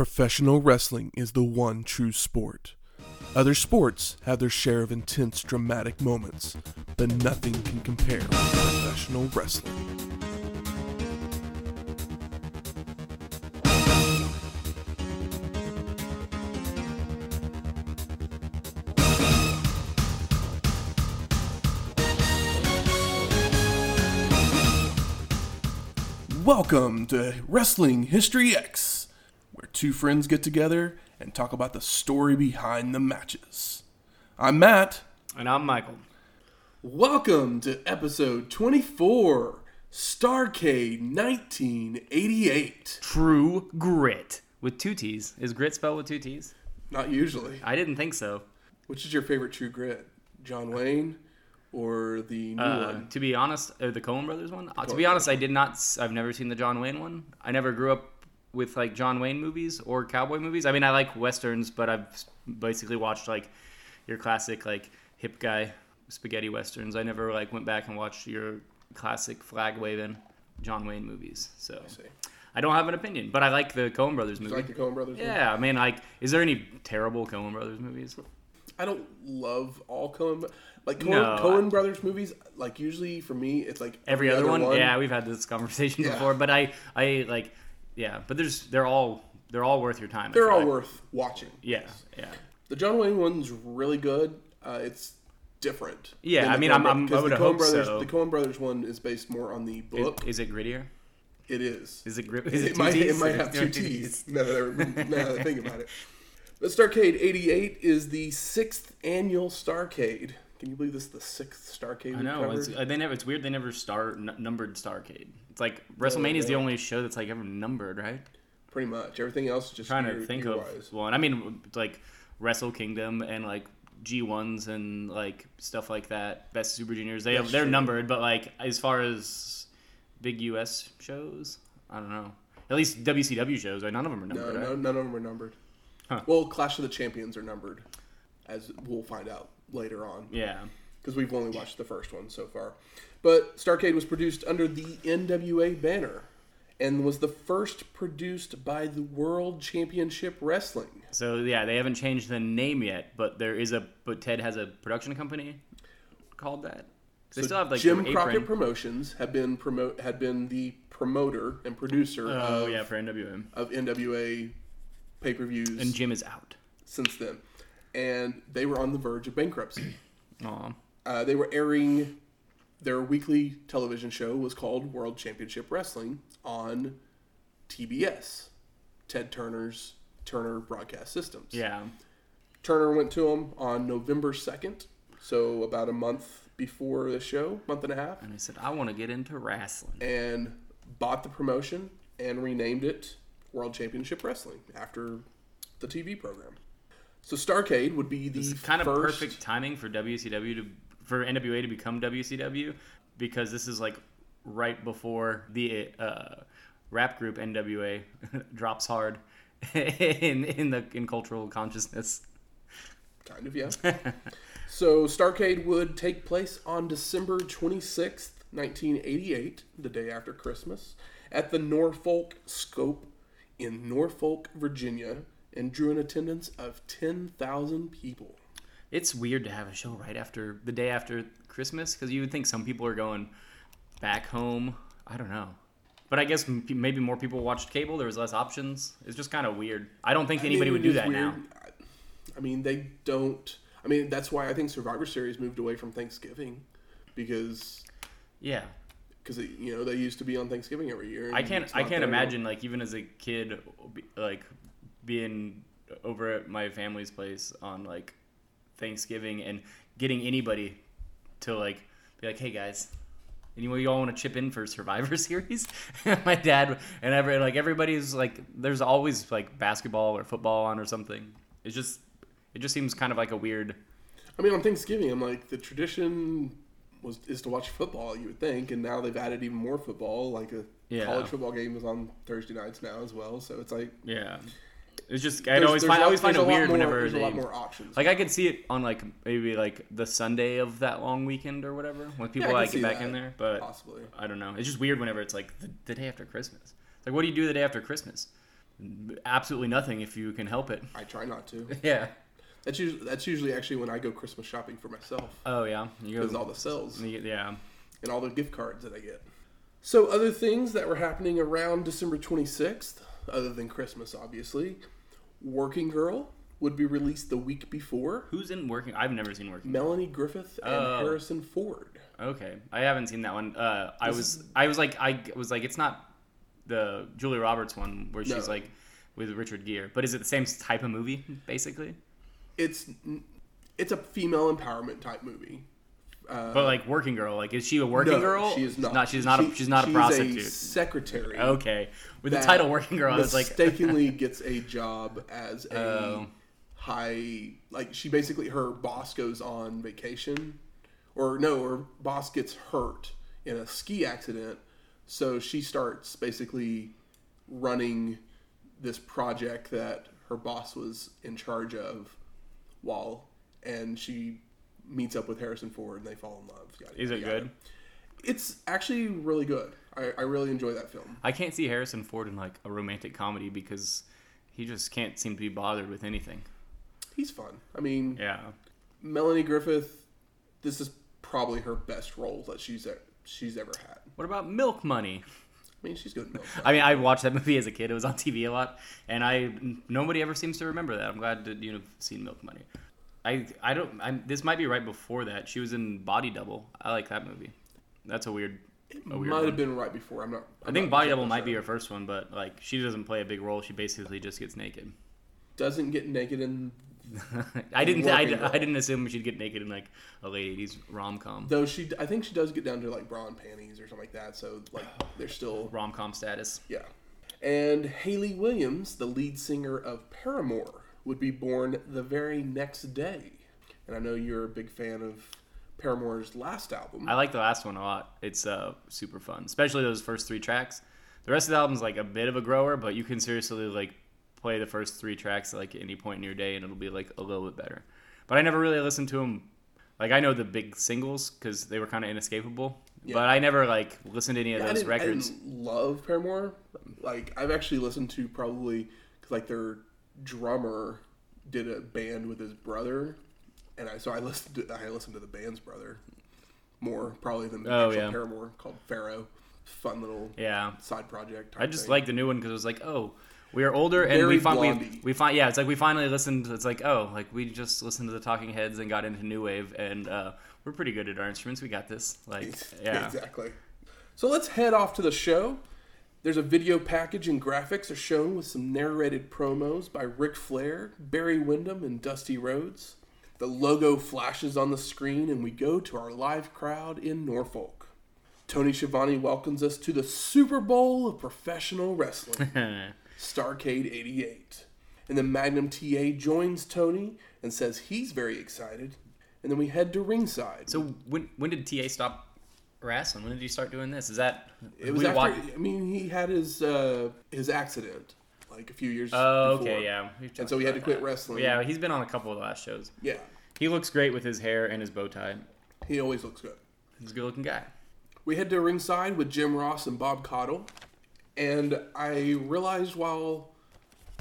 Professional wrestling is the one true sport. Other sports have their share of intense, dramatic moments, but nothing can compare with professional wrestling. Welcome to Wrestling History X, two friends get together and talk about the story behind the matches. I'm Matt. And I'm Michael. Welcome to episode 24, Starcade 1988. True Grit. With two T's. Is grit spelled with two T's? Not usually. I didn't think so. Which is your favorite True Grit? John Wayne or the new Uh, one? to be honest, uh, the Coen Brothers one. Uh, to be honest, I did not. I've never seen the John Wayne one. I never grew up with like John Wayne movies or cowboy movies. I mean, I like westerns, but I've basically watched like your classic like hip guy spaghetti westerns. I never like went back and watched your classic flag waving John Wayne movies. So see. I don't have an opinion, but I like the Coen Brothers movie. You like the Coen Brothers one? yeah, I mean, like, is there any terrible Coen Brothers movies? I don't love all Coen, like Coen, No, Coen I- Brothers movies. Like usually for me, it's like every other one. Yeah, we've had this conversation Yeah. before, but I, I like, yeah, but there's they're all they're all worth your time. They're all like. worth watching. Yeah, yeah, The John Wayne one's really good. Uh, it's different. Yeah, I mean, Coen I'm- I'm- I would the Coen hope Brothers, so. The Coen Brothers one is based more on the book. is it grittier? it is. Is it grit? Is it, it might, it might have two T's. Now that, I, now that I think about it. The Starcade 88 is the sixth annual Starcade. Can you believe this is the sixth Starcade I know it's uh, they never. It's weird they never star n- numbered Starcade. It's like WrestleMania is the only show that's like ever numbered, right? Pretty much. Everything else is just trying to think of one. I mean, like Wrestle Kingdom and like G ones and like stuff like that. Best Super Juniors. They That's they're true. numbered, but like as far as big US shows, I don't know. At least WCW shows, right? None of them are numbered. no, right? none of them are numbered. Huh. Well, Clash of the Champions are numbered, as we'll find out later on. Yeah. because we've only watched the first one so far. But Starcade was produced under the NWA banner and was the first produced by the World Championship Wrestling. So yeah, they haven't changed the name yet, but there is a but Ted has a production company called that. They So still have like Jim Crockett. Promotions have been promote had been the promoter and producer Oh of, yeah, for NWM. of NWA pay per views And Jim is out. since then, and they were on the verge of bankruptcy. Aw. Uh, they were airing their weekly television show was called World Championship Wrestling on TBS, Ted Turner's Turner Broadcast Systems. Yeah. Turner went to them on November second, so about a month before the show, month and a half, And he said, I want to get into wrestling. and bought the promotion and renamed it World Championship Wrestling after the TV program. So Starcade would be the kind of first- perfect timing for WCW to for NWA to become WCW because this is like right before the uh, rap group NWA drops hard in in the in cultural consciousness. Kind of, yeah. so Starcade would take place on December 26th, 1988, the day after Christmas, at the Norfolk Scope in Norfolk, Virginia, and drew an attendance of 10,000 people. It's weird to have a show right after the day after Christmas because you would think some people are going back home. I don't know. But I guess m- maybe more people watched cable. There was less options. It's just kind of weird. I don't think anybody I would do that now. weird. I- I mean, they don't. I mean, that's why I think Survivor Series moved away from Thanksgiving because Yeah, because you know they used to be on Thanksgiving every year. I can't. I can't anymore. imagine like even as a kid, like being over at my family's place on like Thanksgiving and getting anybody to like be like, "Hey guys, anyone you all want to chip in for Survivor Series?" my dad and every like everybody's like, there's always like basketball or football on or something. It's just it just seems kind of like a weird. I mean, on Thanksgiving, I'm like the tradition was is to watch football. You would think, and now they've added even more football. Like a Yeah. college football game is on Thursday nights now as well. So it's like Yeah, it's just I always find I always find it weird more- whenever there's they a lot more options. Like I could see it on like maybe like the Sunday of that long weekend or whatever when people can like get back in there. But possibly. I don't know. It's just weird whenever it's like the, the day after Christmas. It's like what do you do the day after Christmas? absolutely nothing if you can help it. I try not to. Yeah. That's usually that's usually actually when I go Christmas shopping for myself Oh yeah. You because all the sales yeah. and all the gift cards that I get. So other things that were happening around December 26th, other than Christmas, obviously, Working Girl would be released the week before. Who's in working? I've never seen working. Melanie Griffith and Oh. Harrison Ford. Okay, I haven't seen that one. Uh, I This was I was like I was like it's not the Julia Roberts one where she's No. like with Richard Gere, but is it the same type of movie basically? It's it's a female empowerment type movie. Uh, But like working girl, like is she a working no, girl? She is not. She's not. She- a, she's not a she's prostitute. secretary. okay, with the title working girl, I was like, mistakenly gets a job as a Oh. high like she basically her boss goes on vacation or no her boss gets hurt in a ski accident so she starts basically running this project that her boss was in charge of while and she meets up with Harrison Ford and they fall in love yada, is it yada, good? it's actually really good I, I really enjoy that film I can't see Harrison Ford in like a romantic comedy because he just can't seem to be bothered with anything. he's fun I mean Yeah. Melanie Griffith, this is probably her best role that she's e- she's ever had. What about Milk Money? I mean, she's good. in Milk I mean, I watched that movie as a kid. It was on TV a lot, and I nobody ever seems to remember that. I'm glad that you've seen Milk Money. I I don't. I'm, this might be right before that. She was in Body Double. I like that movie. That's a weird. A weird Might one. have been right before. I'm not. I I'm think not Body Double might be her first one, but like she doesn't play a big role. She basically just gets naked. Doesn't get naked in I didn't. I, I didn't assume she'd get naked in like a late '80s rom com. though. She I think she does get down to like bra and panties or something like that. So like they're still Rom com status. yeah. And Hayley Williams, the lead singer of Paramore, would be born the very next day. And I know you're a big fan of Paramore's last album. I like the last one a lot. It's uh, super fun, especially those first three tracks. The rest of the album's like a bit of a grower, but you can seriously like play the first three tracks like at any point in your day, and it'll be like a little bit better. But I never really listened to them. Like I know the big singles because they were kind of inescapable, Yeah. but I never like listened to any of Yeah, I those I records. didn't love Paramore. Like I've actually listened to probably like their drummer did a band with his brother, and I so I listened to I listened to the band's brother more probably than the Oh, actual yeah. Paramore called Farro. Fun little Yeah, side project. I just like the new one because it was like, oh, we are older and Very we find we, we find yeah, it's like we finally listened. It's like oh, like we just listened to the Talking Heads and got into new wave, and uh, we're pretty good at our instruments. We got this. Like yeah, exactly. So let's head off to the show. There's a video package and graphics are shown with some narrated promos by Ric Flair, Barry Windham, and Dusty Rhodes. The logo flashes on the screen, and we go to our live crowd in Norfolk. Tony Schiavone welcomes us to the Super Bowl of professional wrestling, Starcade 88. And then Magnum TA joins Tony and says he's very excited. And then we head to ringside. So when when did TA stop wrestling? When did he start doing this? Is that It was after. wa- I mean, he had his uh, his accident like a few years. Oh, before. okay, yeah. And so he had to quit that. wrestling. Yeah, he's been on a couple of the last shows. yeah. He looks great with his hair and his bow tie. He always looks good. He's a good looking guy. We head to ringside with Jim Ross and Bob Caudle, and I realized while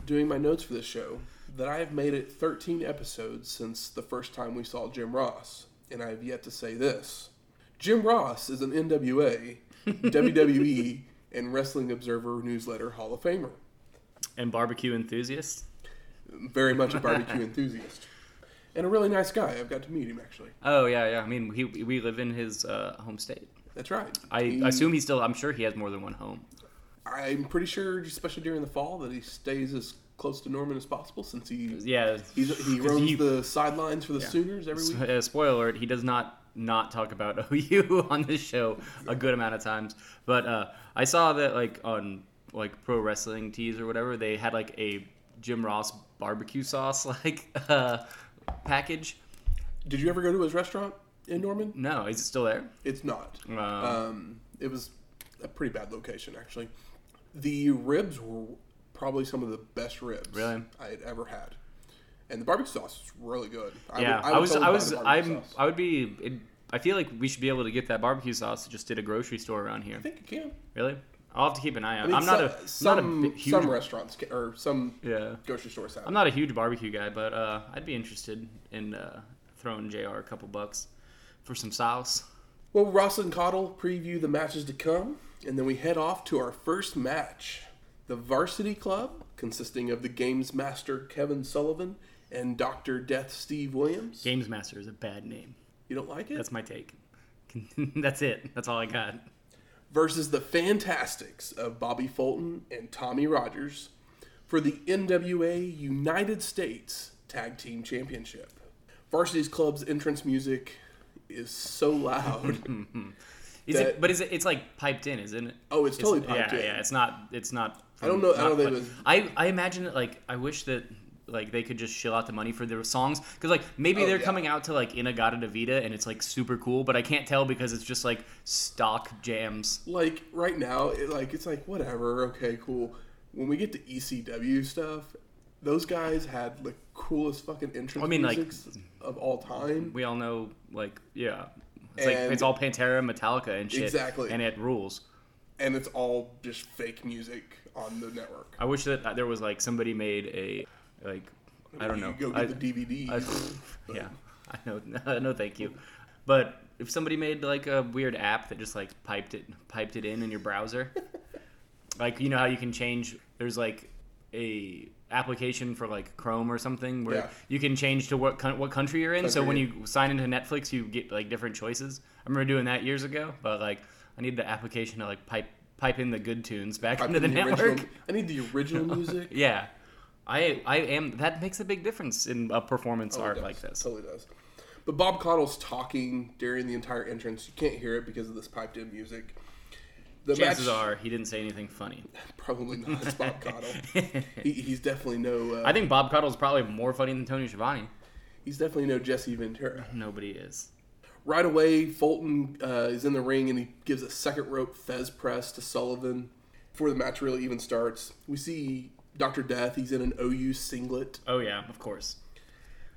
doing my notes for this show that I have made it 13 episodes since the first time we saw Jim Ross, and I have yet to say this. Jim Ross is an NWA, WWE, and Wrestling Observer newsletter Hall of Famer. And barbecue enthusiast. Very much a barbecue enthusiast. And a really nice guy. I've got to meet him actually. Oh yeah, yeah. I mean, he, we live in his uh, home state. That's right. I He- assume he's still. I'm sure he has more than one home. I'm pretty sure, especially during the fall, that he stays as close to Norman as possible since he Yeah, he's, he roams he- the sidelines for the Sooners every week. Uh, spoiler alert: He does not not talk about OU on this show a good amount of times. But uh, I saw that like on like pro wrestling tees or whatever, they had like a Jim Ross barbecue sauce like uh, package. Did you ever go to his restaurant in Norman? No, is it still there? It's not. Um, Um, it was a pretty bad location actually. The ribs were probably some of the best ribs Really? I had ever had, and the barbecue sauce was really good. I yeah, would, I, would was, I was, I'm, sauce. I would be. I feel like we should be able to get that barbecue sauce just at a grocery store around here. I think you can. Really? I'll have to keep an eye I out. mean, I'm not a some not a some, huge some restaurants ca- or some yeah. grocery stores have. I'm not a huge barbecue guy, but uh, I'd be interested in uh, throwing Jr. a couple bucks for some sauce. Well, Ross and Caudle preview the matches to come, and then we head off to our first match. The Varsity Club, consisting of the Games Master Kevin Sullivan and Dr. Death Steve Williams. Games Master is a bad name. You don't like it? That's my take. That's it. That's all I got. Versus the Fantastics of Bobby Fulton and Tommy Rogers for the NWA United States Tag Team Championship. Varsity's Club's entrance music is so loud. Is it? But is it? It's like piped in, isn't it? Oh, it's totally piped yeah, in. Yeah, it's not. It's not. I don't know- I don't think it was- I I imagine it like I wish that like they could just shill out the money for their songs because like maybe Oh, they're yeah. coming out to like In-A-Gadda-Da-Vida and it's like super cool, but I can't tell because it's just like stock jams. like right now, it, like it's like whatever, okay, cool. When we get to ECW stuff, those guys had the coolest fucking entrance I mean, like- of all time. We all know like yeah. It's like it's all Pantera, Metallica, and shit. Exactly. and it rules. and it's all just fake music on the network. I wish that there was like somebody made a like I don't know. You go I- the DVD. I, yeah, I know. no, thank you. But if somebody made like a weird app that just like piped it, piped it in in your browser, like you know how you can change. There's like a application for like Chrome or something where Yeah. you can change to what coun- what country you're in. so when you're sign into Netflix, you get like different choices. I remember doing that years ago, but like I need the application to like pipe pipe in the good tunes back Type into the, in network. original- I need the original music. Yeah. I I am that makes a big difference in a performance Oh, art does. like this. Totally does. But Bob Caudle's talking during the entire entrance. You can't hear it because of this piped in music. The Chances match, are he didn't say anything funny. probably not. It's Bob Caudle. he, he's definitely no. Uh, I think Bob Caudle's probably more funny than Tony Schiavone. he's definitely no Jesse Ventura. Nobody is. Right away, Fulton uh, is in the ring and he gives a second rope Thesz press to Sullivan before the match really even starts. We see Dr. Death. He's in an OU singlet. Oh yeah, of course.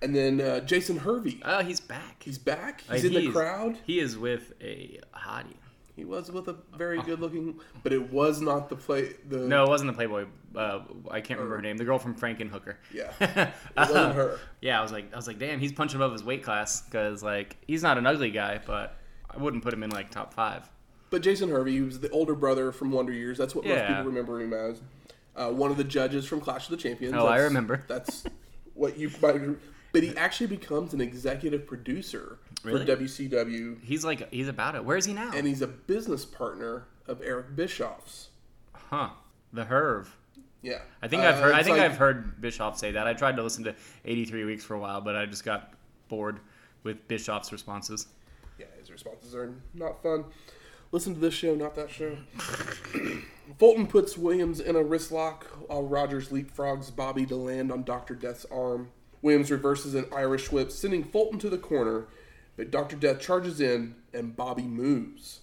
And then uh, Jason Hervey. Oh, he's back. He's back. Uh, He's in the he's- crowd. He is with a hottie. He was with a very good looking, but it was not the play. The No, it wasn't the Playboy. Uh, I can't remember her name. The girl from Frankenhooker. Yeah. it wasn't her. Yeah, I was like, I was like, damn, he's punching above his weight class because like he's not an ugly guy, but I wouldn't put him in like top five. But Jason Hervey, he was the older brother from Wonder Years. That's what most people remember him as. Uh, one of the judges from Clash of the Champions. Oh, I remember. That's what you might. But he actually becomes an executive producer Really? for WCW, He's like, he's about it. Where is he now? and he's a business partner of Eric Bischoff's. huh? The Hervey. Yeah, I think I've Uh, heard. I think like- I've heard Bischoff say that. I tried to listen to 83 Weeks for a while, but I just got bored with Bischoff's responses. Yeah, his responses are not fun. Listen to this show, not that show. Fulton puts Williams in a wrist lock while Rogers leapfrogs Bobby to land on Dr. Death's arm. Williams reverses an Irish whip, sending Fulton to the corner, but Dr. Death charges in and Bobby moves.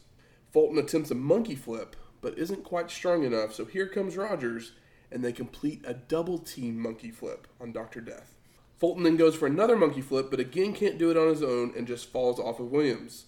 Fulton attempts a monkey flip, but isn't quite strong enough, so here comes Rogers, and they complete a double team monkey flip on Dr. Death. Fulton then goes for another monkey flip, but again can't do it on his own and just falls off of Williams.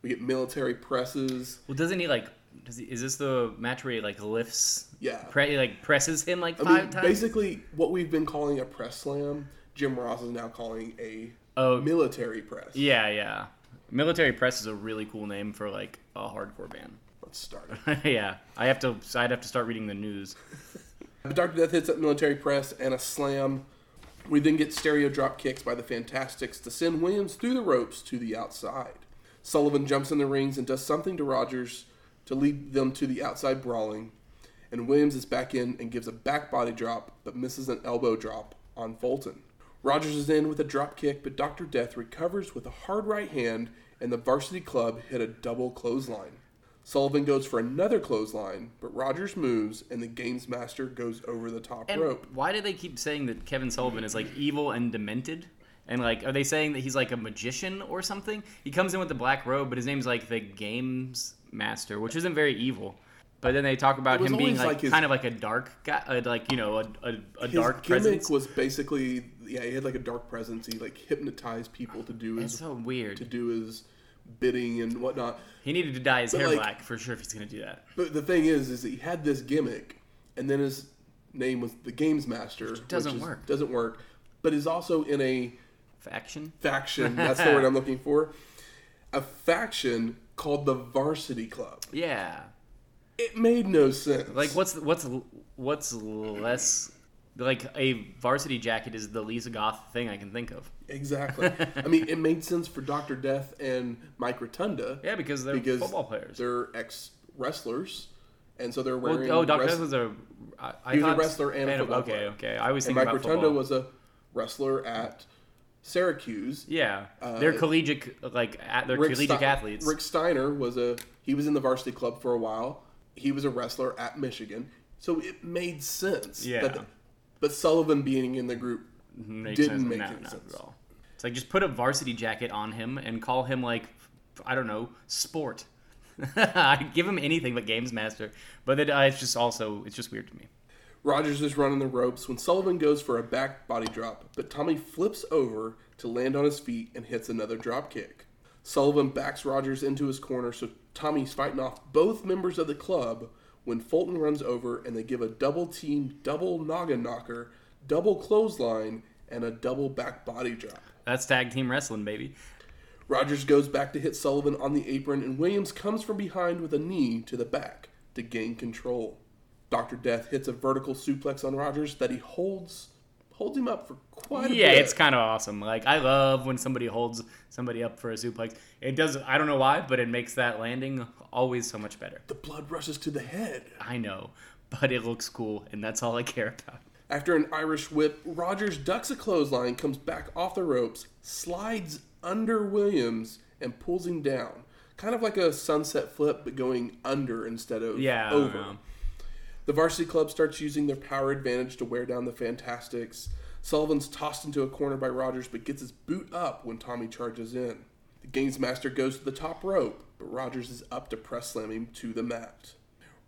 We get military presses. Well, doesn't he like? Does he, is this the match where he like lifts? Yeah. Pre, like presses him like I five mean, times. basically, what we've been calling a press slam, Jim Ross is now calling a Oh. military press. Yeah, yeah. Military Press is a really cool name for like a hardcore band. Let's start. It. Yeah, I have to. I'd have to start reading the news. But Dr. Death hits that military press and a slam. We then get stereo drop kicks by the Fantastics to send Williams through the ropes to the outside. Sullivan jumps in the rings and does something to Rogers to lead them to the outside brawling. And Williams is back in and gives a back body drop but misses an elbow drop on Fulton. Rogers is in with a drop kick, but Dr. Death recovers with a hard right hand, and the varsity club hit a double clothesline. Sullivan goes for another clothesline, but Rogers moves, and the games master goes over the top And rope. why do they keep saying that Kevin Sullivan is like evil and demented? And like, are they saying that he's like a magician or something? He comes in with the black robe, but his name's like the Games Master, which isn't very evil. But then they talk about him being like, like his- kind of like a dark guy, uh, like you know, a, a, a His dark gimmick presence. was basically, yeah, he had like a dark presence. He like hypnotized people to do It's his so weird. to do his bidding and whatnot. He needed to dye his But, hair like- black for sure if he's gonna do that. But the thing is, is that he had this gimmick, and then his name was the Games Master, which doesn't is- work. Doesn't work. But is also in a Faction. faction. That's the word I'm looking for. A faction called the Varsity Club. Yeah. It made no sense. Like what's what's what's less like a varsity jacket is the least goth thing I can think of. exactly. I mean, it made sense for Doctor Death and Mike Rotunda. Yeah, because they're because football players. They're ex wrestlers, and so they're Well, wearing. oh, Doctor Death was a. I, I He was a wrestler and a football Okay, player. okay. I was and thinking Mike about Rotunda football. was a wrestler at Syracuse. Yeah, Uh, they're collegiate, like at, they're Rick collegiate Ste- athletes. Rick Steiner was a he was in the varsity club for a while. He was a wrestler at Michigan, so it made sense. Yeah. that- but Sullivan being in the group Makes didn't sense. make no, any sense. at all. It's like just put a varsity jacket on him and call him like I don't know sport. I'd give him anything but games master, but it, uh, it's just also it's just weird to me. Rogers is running the ropes when Sullivan goes for a back body drop, but Tommy flips over to land on his feet and hits another drop kick. Sullivan backs Rogers into his corner, so Tommy's fighting off both members of the club when Fulton runs over and they give a double team, double noggin knocker, double clothesline, and a double back body drop. That's tag team wrestling, baby. Rogers goes back to hit Sullivan on the apron, and Williams comes from behind with a knee to the back to gain control. Dr. Death hits a vertical suplex on Rogers that he holds holds him up for quite a yeah, bit. it's kind of awesome. Like I love when somebody holds somebody up for a suplex. It does. I don't know why, but it makes that landing always so much better. the blood rushes to the head. I know, but it looks cool, and that's all I care about. After an Irish whip, Rogers ducks a clothesline, comes back off the ropes, slides under Williams, and pulls him down. Kind of like a sunset flip, but going under instead of Yeah, over. The varsity club starts using their power advantage to wear down the Fantastics. Sullivan's tossed into a corner by Rogers, but gets his boot up when Tommy charges in. The Games Master goes to the top rope, but Rogers is up to press slam him to the mat.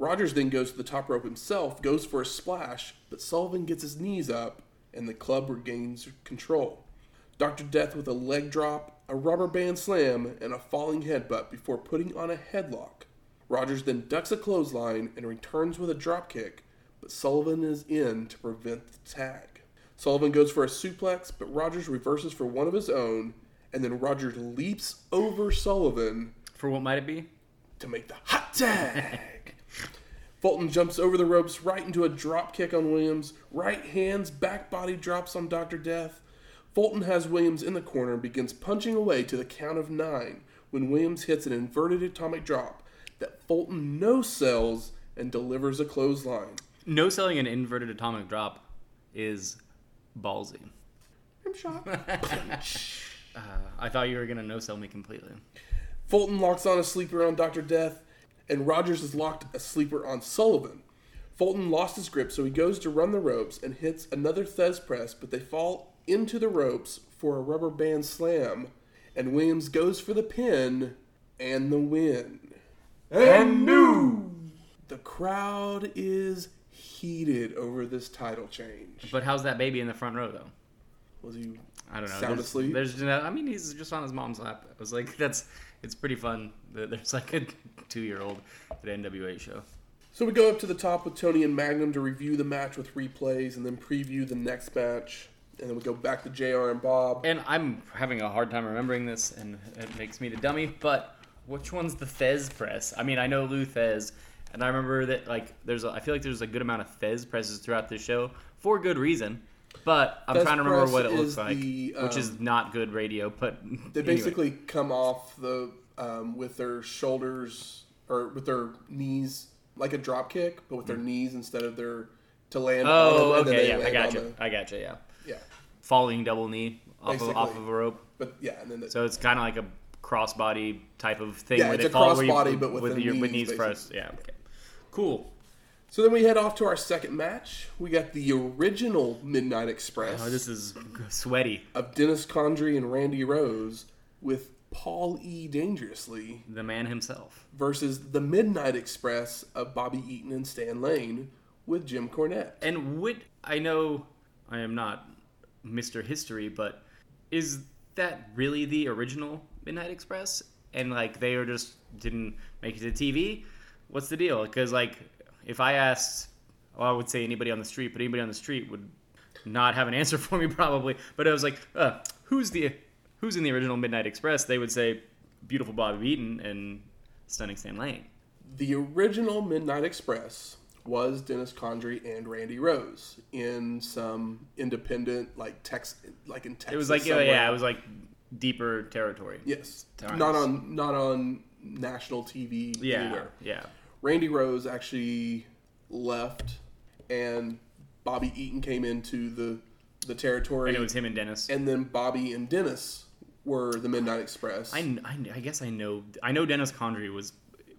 Rogers then goes to the top rope himself, goes for a splash, but Sullivan gets his knees up, and the club regains control. Dr. Death with a leg drop, a rubber band slam, and a falling headbutt before putting on a headlock. Rogers then ducks a clothesline and returns with a dropkick, but Sullivan is in to prevent the tag. Sullivan goes for a suplex, but Rogers reverses for one of his own, and then Rogers leaps over Sullivan For what might it be? to make the hot tag. Fulton jumps over the ropes right into a drop kick on Williams. Right hands, back body drops on Dr. Death. Fulton has Williams in the corner and begins punching away to the count of nine when Williams hits an inverted atomic drop that Fulton no sells and delivers a clothesline. No selling an inverted atomic drop is ballsy. Rim shot. Uh, I thought you were gonna no sell me completely. Fulton locks on a sleeper on Dr. Death, and Rogers has locked a sleeper on Sullivan. Fulton lost his grip, so he goes to run the ropes and hits another Thesz press, but they fall into the ropes for a rubber band slam, and Williams goes for the pin and the win. And new! The crowd is heated over this title change. But how's that baby in the front row though? Was he I don't know. Sound there's, asleep? There's, no- I mean, he's just on his mom's lap. I was like, that's, it's pretty fun. that There's like a two-year-old at an NWA show. So we go up to the top with Tony and Magnum to review the match with replays and then preview the next match. And then we go back to JR and Bob. And I'm having a hard time remembering this, and it makes me the dummy. But which one's the Thesz press? I mean, I know Lou Thesz, and I remember that like there's a, I feel like there's a good amount of Thesz presses throughout this show for good reason. But I'm Thesz trying to remember what it looks like, the, which is um, not good radio. But They anyway. basically come off the um, with their shoulders or with their knees like a drop kick, but with their knees instead of their to land. Mm. Oh, and okay, yeah, I got on you. I got you. Yeah, yeah, falling double knee off of, off of a rope. but yeah, and then the, So it's kind of like a crossbody type of thing Yeah, where it's they a fall where you- crossbody, but with the your, with knees, knees pressed. Yeah. Okay. Cool. so then we head off to our second match. We got the original Midnight Express Oh, this is sweaty. of Dennis Condrey and Randy Rose with Paul E. Dangerously The man himself. versus the Midnight Express of Bobby Eaton and Stan Lane with Jim Cornette. And would I know I am not Mr. History, but is that really the original Midnight Express? and like they were just didn't make it to TV. What's the deal? Because like if I asked, well, I would say anybody on the street, but anybody on the street would not have an answer for me probably. But I was like, uh, who's the who's in the original Midnight Express? They would say beautiful Bobby Eaton and stunning Stan Lane. The original Midnight Express was Dennis Condrey and Randy Rose in some independent, like Tex, like in Texas. It was like somewhere. yeah, it was like deeper territory. yes, Times. not on not on national TV Yeah, anywhere. yeah. Randy Rose actually left, and Bobby Eaton came into the the territory, And it was him and Dennis. and then Bobby and Dennis were the Midnight Express. I, I, I guess I know I know Dennis Condrey was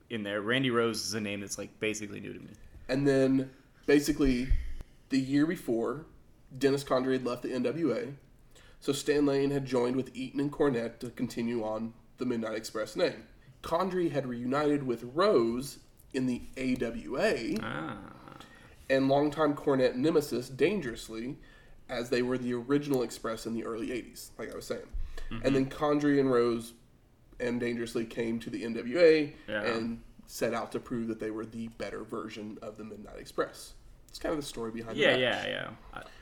in there. Randy Rose is a name that's like basically new to me. And then basically the year before, Dennis Condrey had left the NWA. So Stan Lane had joined with Eaton and Cornette to continue on the Midnight Express name. Condrey had reunited with Rose in the AWA Ah, and longtime Cornette nemesis Dangerously, as they were the original Express in the early 80s, like I was saying. And then Condrey and Rose and Dangerously came to the NWA Yeah. and set out to prove that they were the better version of the Midnight Express. It's kind of the story behind that. yeah, the yeah, yeah.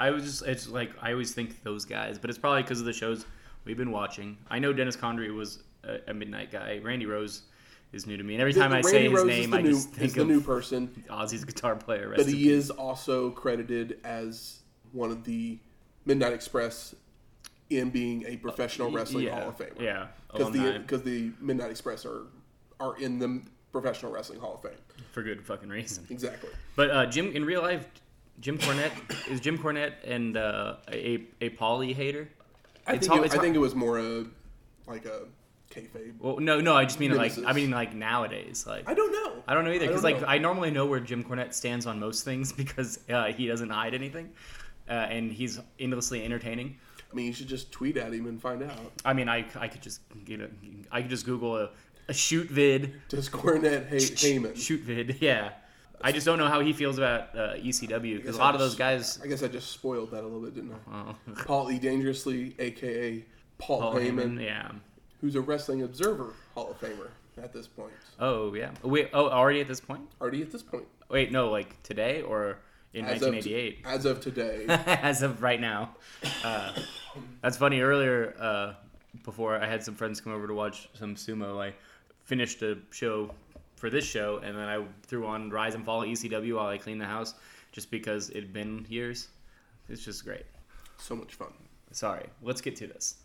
I, was just it's like I always think those guys, but it's probably because of the shows we've been watching. I know Dennis Condrey was a, a midnight guy. Randy Rose is new to me, and every time I Randy say his Rose name, the I new, just think the of new person, Ozzy's guitar player. But he is also credited as one of the Midnight Express in being a professional wrestling yeah, Hall of Famer. Yeah, because the because the Midnight Express are are in the Professional Wrestling Hall of Fame. for good fucking reason. Exactly. But uh, Jim, in real life, Jim Cornette is Jim Cornette and uh, a a Paulie hater. I It's think hard- it, I think it was more a like a kayfabe. Well, no, no, I just mean like I mean like nowadays, like I don't know. I don't know either because like know. I normally know where Jim Cornette stands on most things because uh, he doesn't hide anything, uh, and he's endlessly entertaining. I mean, you should just tweet at him and find out. I mean, I, I could just get a, I could just Google a, a shoot vid, Does Cornette hate Heyman? shoot vid, yeah. I just don't know how he feels about uh, ECW because a lot of those guys. I guess I just spoiled that a little bit, didn't I? Oh, Paul E. Dangerously, aka Paul, Paul Heyman, Heyman, yeah. who's a Wrestling Observer Hall of Famer at this point. Oh yeah. Wait. Oh, already at this point? Already at this point. Wait, no, like today or in As of, 1988? as of today. as of right now. Uh, that's funny. Earlier, uh, before I had some friends come over to watch some sumo, I finished a show for this show, and then I threw on Rise and Fall ECW while I cleaned the house, just because it had been years. It's just great. so much fun. Sorry, let's get to this.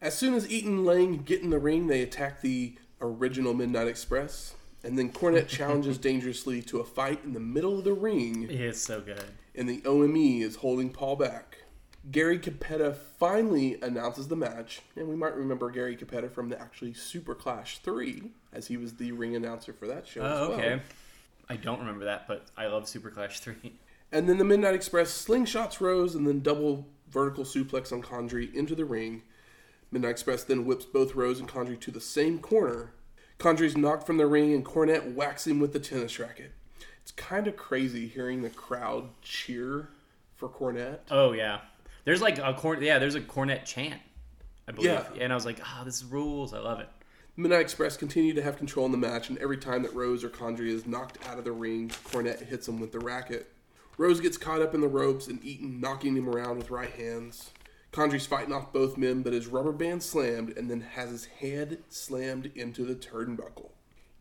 As soon as Eaton Lane get in the ring, they attack the original Midnight Express. And then Cornette challenges dangerously to a fight in the middle of the ring, It's so good. and the OME is holding Paul back. Gary Cappetta finally announces the match, and we might remember Gary Cappetta from the actually Super Clash 3, as he was the ring announcer for that show as Oh, well. okay. I don't remember that, but I love Super Clash 3. And then the Midnight Express slingshots Rose and then double vertical suplex on Condrey into the ring. Midnight Express then whips both Rose and Condrey to the same corner. Condrey's knocked from the ring and Cornette whacks him with the tennis racket. It's kind of crazy hearing the crowd cheer for Cornette. Oh, yeah. There's like a corn. Yeah, there's a Cornette chant, I believe. Yeah. And I was like, ah, this rules. I love it. Midnight Express continue to have control in the match, and every time that Rose or Condrey is knocked out of the ring, Cornette hits him with the racket. Rose gets caught up in the ropes and Eaton knocking him around with right hands. Condrey's fighting off both men, but his rubber band slammed and then has his head slammed into the turnbuckle.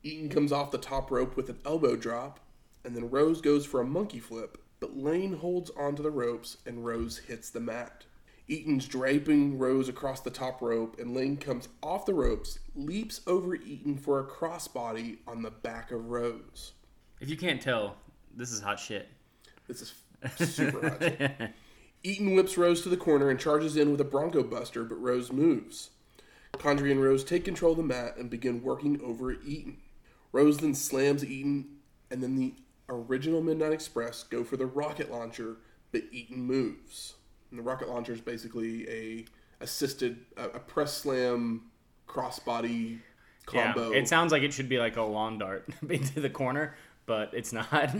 Eaton comes off the top rope with an elbow drop, and then Rose goes for a monkey flip, but Lane holds onto the ropes and Rose hits the mat. Eaton's draping Rose across the top rope, and Lane comes off the ropes, leaps over Eaton for a crossbody on the back of Rose. If you can't tell, this is hot shit. This is super hot. Eaton whips Rose to the corner and charges in with a Bronco Buster, but Rose moves. Condrey and Rose take control of the mat and begin working over Eaton. Rose then slams Eaton, and then the original Midnight Express go for the rocket launcher, but Eaton moves. And the rocket launcher is basically a assisted a, a press slam crossbody combo. Yeah, it sounds like it should be like a lawn dart into the corner, but it's not.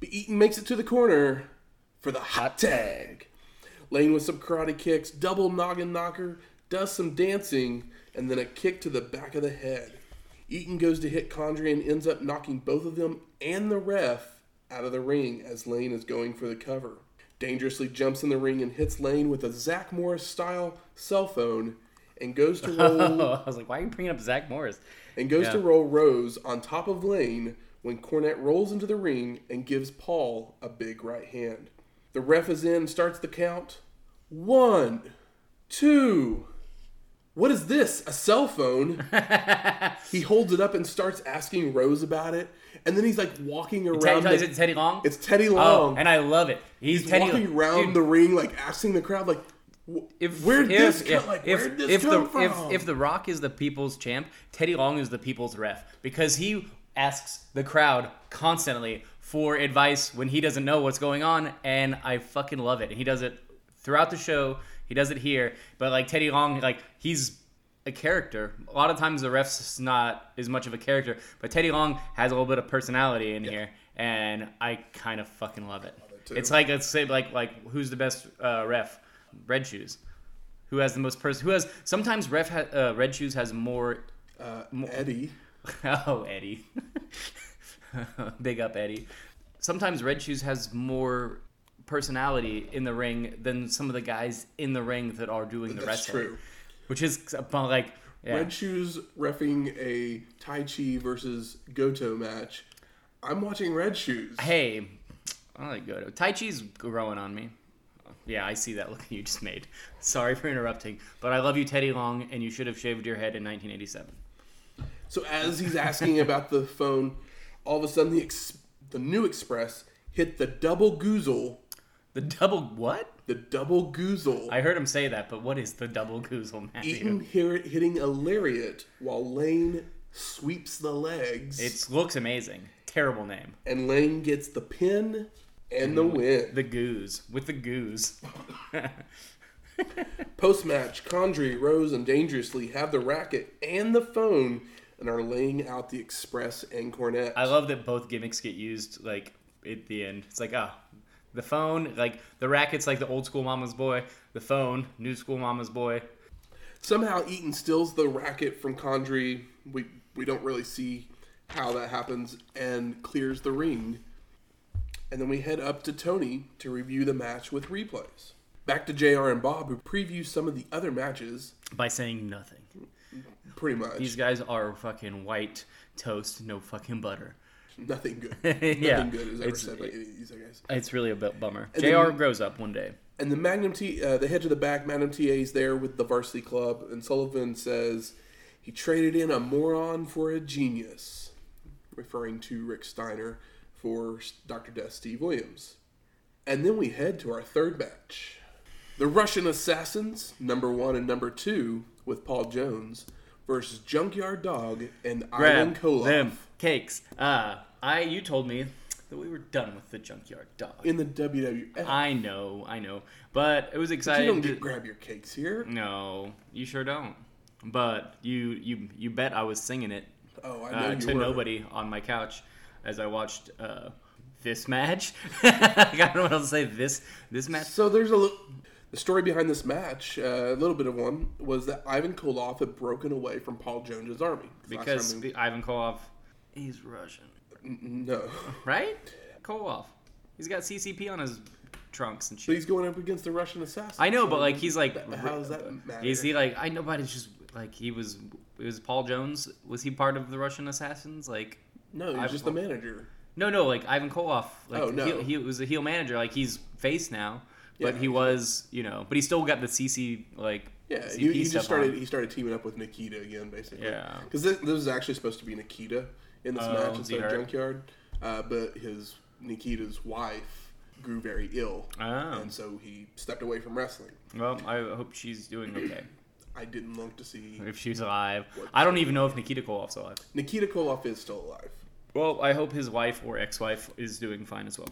But Eaton makes it to the corner for the hot tag. Lane with some karate kicks, double noggin knocker, does some dancing, and then a kick to the back of the head. Eaton goes to hit Condrey and ends up knocking both of them and the ref out of the ring as Lane is going for the cover. Dangerously jumps in the ring and hits Lane with a Zach Morris style cell phone and goes to roll I was like, why are you bringing up Zach Morris? and goes to roll Rose on top of Lane when Cornette rolls into the ring and gives Paul a big right hand. The ref is in, starts the count. One, two. What is this? A cell phone? he holds it up and starts asking Rose about it, and then he's like walking around. Teddy, the- is it Teddy Long? it's Teddy oh, Long. and I love it. He's, he's Teddy walking around Dude, the ring, like asking the crowd, like, if where'd if, this if, come? Like, if, where'd this come the from? if if the Rock is the people's champ, Teddy Long is the people's ref because he asks the crowd constantly for advice when he doesn't know what's going on, and I fucking love it. And He does it throughout the show. He does it here, but like Teddy Long, like he's a character. A lot of times the ref's not as much of a character, but Teddy Long has a little bit of personality in here, and I kind of fucking love it. it it's like let's say like like who's the best uh, ref? Red Shoes. Who has the most person? Who has sometimes ref ha- uh, Red Shoes has more. uh, Eddie. Oh, Eddie. Big up, Eddie. Sometimes Red Shoes has more personality in the ring than some of the guys in the ring that are doing the That's wrestling. true. Which is uh, about like yeah. Red Shoes refing a Taichi versus Goto match. I'm watching Red Shoes. Hey, I like good. Taichi's growing on me. Yeah, I see that look you just made. Sorry for interrupting, but I love you, Teddy Long, and you should have shaved your head in 1987. So as he's asking about the phone, all of a sudden the ex- the new Express hit the double goozle. The double what? The double goozle. I heard him say that, but what is the double goozle, Matthew? Eaton hear hitting a lariat while Lane sweeps the legs. It looks amazing. Terrible name. and Lane gets the pin and the win. The goose with the goose. Post match, Condrey, Rose, and Dangerously have the racket and the phone and are laying out the Express and Cornette. I love that both gimmicks get used like at the end. It's like ah, the phone like the racket's like the old school mama's boy. The phone, new school mama's boy. Somehow Eaton steals the racket from Condrey. We we don't really see how that happens and clears the ring. And then we head up to Tony to review the match with replays. Back to JR and Bob who preview some of the other matches By saying nothing. pretty much. These guys are fucking white toast, no fucking butter. Nothing good. Yeah, Nothing good is ever it's- said by any of these guys. It's really a bit bummer. And Jr. then- grows up one day. And the Magnum T, uh, the head to the back, Magnum TA is there with the varsity club, and Sullivan says he traded in a moron for a genius, referring to Rick Steiner for Dr. Death Steve Williams. And then we head to our third match. The Russian Assassins, number one and number two, with Paul Jones, versus Junkyard Dog and Ivan Grab Koloff them cakes. Uh, I you told me that we were done with the junkyard dog. in the WWF. I know, I know, but it was exciting. you don't get grab your cakes here. no, you sure don't. But you you you bet I was singing it Oh, I know uh, you to were. nobody on my couch as I watched uh, this match. I don't know what else to say. This this match. So there's a li- the story behind this match. Uh, a little bit of one was that Ivan Koloff had broken away from Paul Jones's army Because Ivan Koloff, he's Russian, no, right? Koloff, he's got CCP on his trunks and but shit. he's going up against the Russian assassin. I know, so but like he's like, how does that matter? is he like? I know, but it's just like he was. It was Paul Jones. Was he part of the Russian assassins? Like, no, he's Ivan just the manager. no, no, like Ivan Koloff. Like, Oh, no. he, he was a heel manager. Like he's face now, but Yeah, he was, you know, but he still got the CC like. Yeah, CP he, he just started. on. He started teaming up with Nikita again, basically. Yeah. because this, this was actually supposed to be Nikita in this Oh, match instead of? Junkyard, uh, but his Nikita's wife grew very ill, Oh. and so he stepped away from wrestling. Well, I hope she's doing okay. I didn't look to see. if she's alive. I don't even know if Nikita Koloff's alive. Nikita Koloff is still alive. Well, I hope his wife or ex-wife is doing fine as well.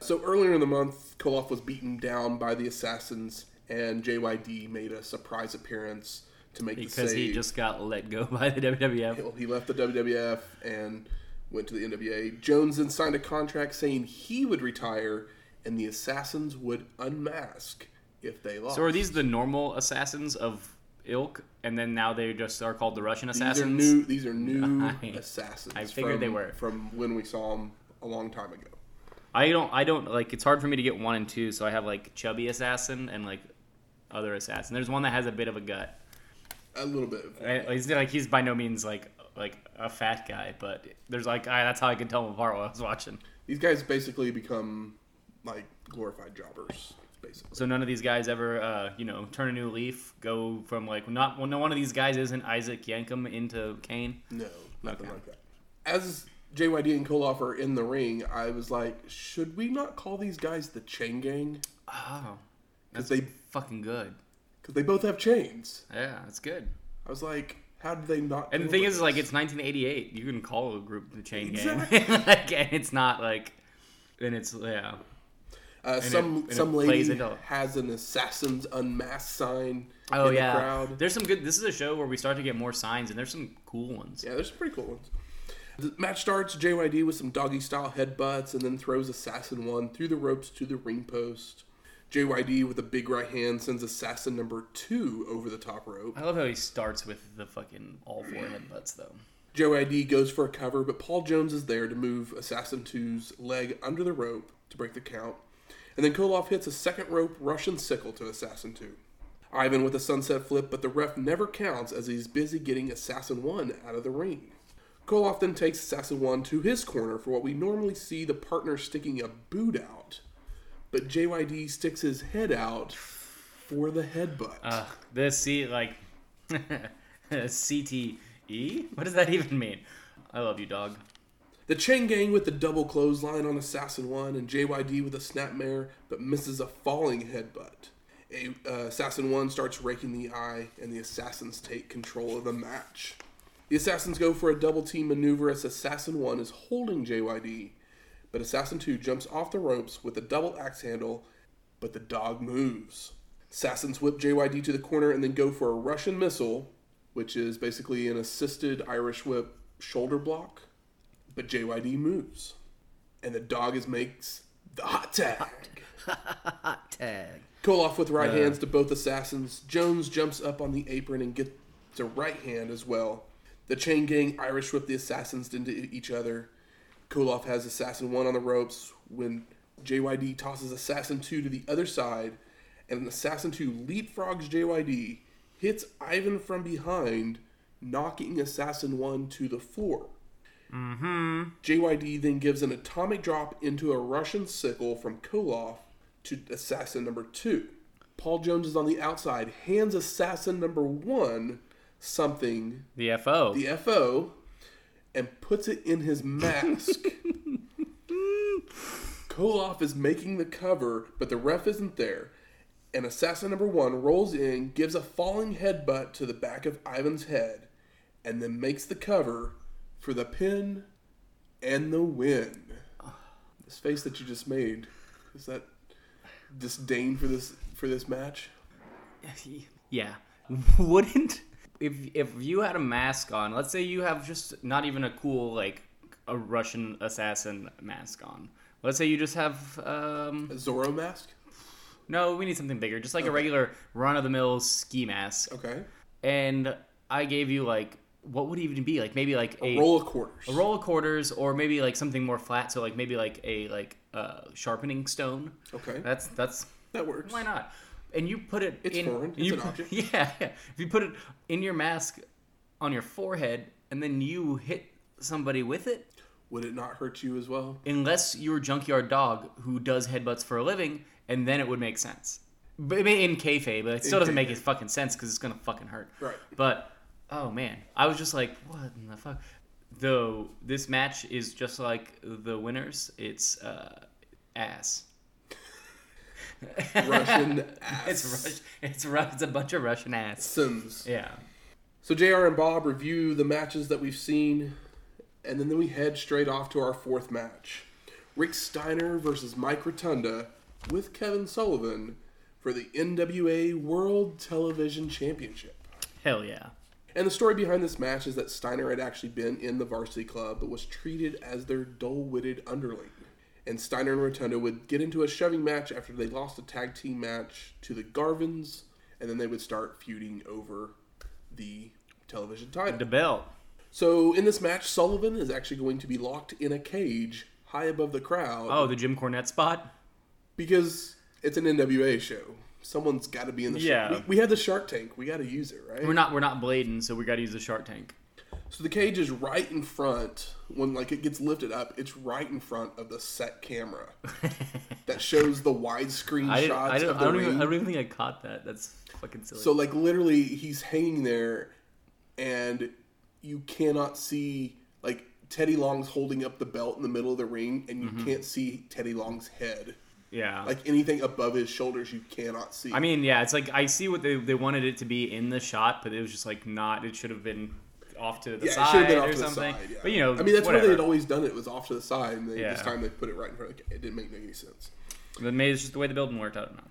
So earlier in the month, Koloff was beaten down by the assassins, and JYD made a surprise appearance to make Because he just got let go by the WWF. He left the WWF and went to the NWA. Jones then signed a contract saying he would retire and the assassins would unmask if they lost. So are these the normal assassins of ilk, and then now they just are called the Russian These are assassins. new. These are new Nice. assassins. I figured from, they were. from when we saw them a long time ago. I don't. I don't like. It's hard for me to get one and two, so I have like chubby assassin and like other assassin. There's one that has a bit of a gut. A little bit. He's like he's by no means like like a fat guy, but there's like I, that's how I could tell him apart while I was watching. These guys basically become like glorified jobbers, basically. So none of these guys ever, uh, you know, turn a new leaf, go from like not. Well, no one of these guys isn't Isaac Yankem into Kane. No, nothing Okay. like that. As JYD and Koloff are in the ring, I was like, should we not call these guys the Chain Gang? Oh, Because they, fucking good. Cause they both have chains. Yeah, that's good. I was like, how did they not? And the thing up is, like, it's 1988. You can call a group the Chain Exactly. Gang, like, and it's not like, and it's yeah. uh, it- some it some lady has an assassin's unmasked sign. Oh in yeah, the crowd. there's some good. This is a show where we start to get more signs, and there's some cool ones. Yeah, there's some pretty cool ones. The match starts JYD with some doggy style headbutts and then throws Assassin 1 through the ropes to the ring post. JYD with a big right hand sends Assassin number 2 over the top rope. I love how he starts with the fucking all four headbutts though. JYD goes for a cover, but Paul Jones is there to move Assassin 2's leg under the rope to break the count. And then Koloff hits a second rope Russian sickle to Assassin 2. Ivan with a sunset flip, but the ref never counts as he's busy getting Assassin 1 out of the ring. Koloff then takes Assassin 1 to his corner for what we normally see the partner sticking a boot out. But JYD sticks his head out for the headbutt. Uh, this see like CTE. What does that even mean? I love you, dog. The Chain Gang with the double clothesline on Assassin 1 and JYD with a snapmare but misses a falling headbutt. A, uh, Assassin 1 starts raking the eye and the Assassins take control of the match. The Assassins go for a double team maneuver as Assassin 1 is holding JYD, but Assassin 2 jumps off the ropes with a double axe handle, but the dog moves. Assassins whip JYD to the corner and then go for a Russian missile, which is basically an assisted Irish whip shoulder block but JYD moves, and the dog is makes the hot tag. Hot tag. Koloff with right uh, hands to both assassins. Jones jumps up on the apron and gets a right hand as well. The chain gang Irish whip the assassins into each other. Koloff has assassin one on the ropes when JYD tosses assassin two to the other side, and assassin two leapfrogs JYD, hits Ivan from behind, knocking assassin one to the floor. Mm-hmm. JYD then gives an atomic drop into a Russian sickle from Koloff to assassin number two. Paul Jones is on the outside, hands assassin number one something, The FO. the FO, and puts it in his mask. Koloff is making the cover, but the ref isn't there. And assassin number one rolls in, gives a falling headbutt to the back of Ivan's head, and then makes the cover for the pin and the win. This face that you just made is that disdain for this for this match? Yeah. Wouldn't if if you had a mask on, let's say you have just not even a cool like a Russian assassin mask on. Let's say you just have um A Zorro mask? no, we need something bigger, just like a regular run of the mill ski mask. Okay. And I gave you like what would even be? Like maybe like a, A roll of quarters. a roll of quarters or maybe like something more flat, so like maybe like a like uh sharpening stone. Okay. That's that's That works. why not? And you put it It's in. foreign. It's you an object. Yeah, yeah. If you put it in your mask on your forehead and then you hit somebody with it, Would it not hurt you as well? unless you're a junkyard dog who does headbutts for a living, and then it would make sense. But I mean, in kayfabe, but it still In doesn't make kayfabe. it fucking sense because it's gonna fucking hurt. Right. But oh man, I was just like, what in the fuck? Though this match is just like the winners, it's uh, ass. Russian ass. It's Rush, it's Ru- it's a bunch of Russian ass. Sims. Yeah. So JR and Bob review the matches that we've seen, and then we head straight off to our fourth match. Rick Steiner versus Mike Rotunda with Kevin Sullivan for the NWA World Television Championship. Hell yeah. And the story behind this match is that Steiner had actually been in the varsity club but was treated as their dull witted underling. And Steiner and Rotunda would get into a shoving match after they lost a tag team match to the Garvins, and then they would start feuding over the television title. The belt. So in this match, Sullivan is actually going to be locked in a cage high above the crowd Oh, the Jim Cornette spot. because it's an NWA show. Someone's got to be in the Yeah. show. We, we have the Shark Tank. We got to use it, right? We're not we're not blading, so we got to use the Shark Tank. So the cage is right in front. When like it gets lifted up, it's right in front of the set camera that shows the widescreen I, shots I, don't, of I the don't ring. even I don't even think I caught that. That's fucking silly. So like literally, he's hanging there, and you cannot see like Teddy Long's holding up the belt in the middle of the ring, and you Mm-hmm. can't see Teddy Long's head. yeah. Like anything above his shoulders, you cannot see. I mean, yeah, it's like I see what they they wanted it to be in the shot, but it was just like not. It should have been off to the yeah, side should have been off or to the something. side. Yeah. But you know, I mean that's whatever. where they had always done it. It was off to the side, and they, Yeah. this time they put it right in front. Like, it didn't make any sense. But maybe it's just the way the building worked. I don't know.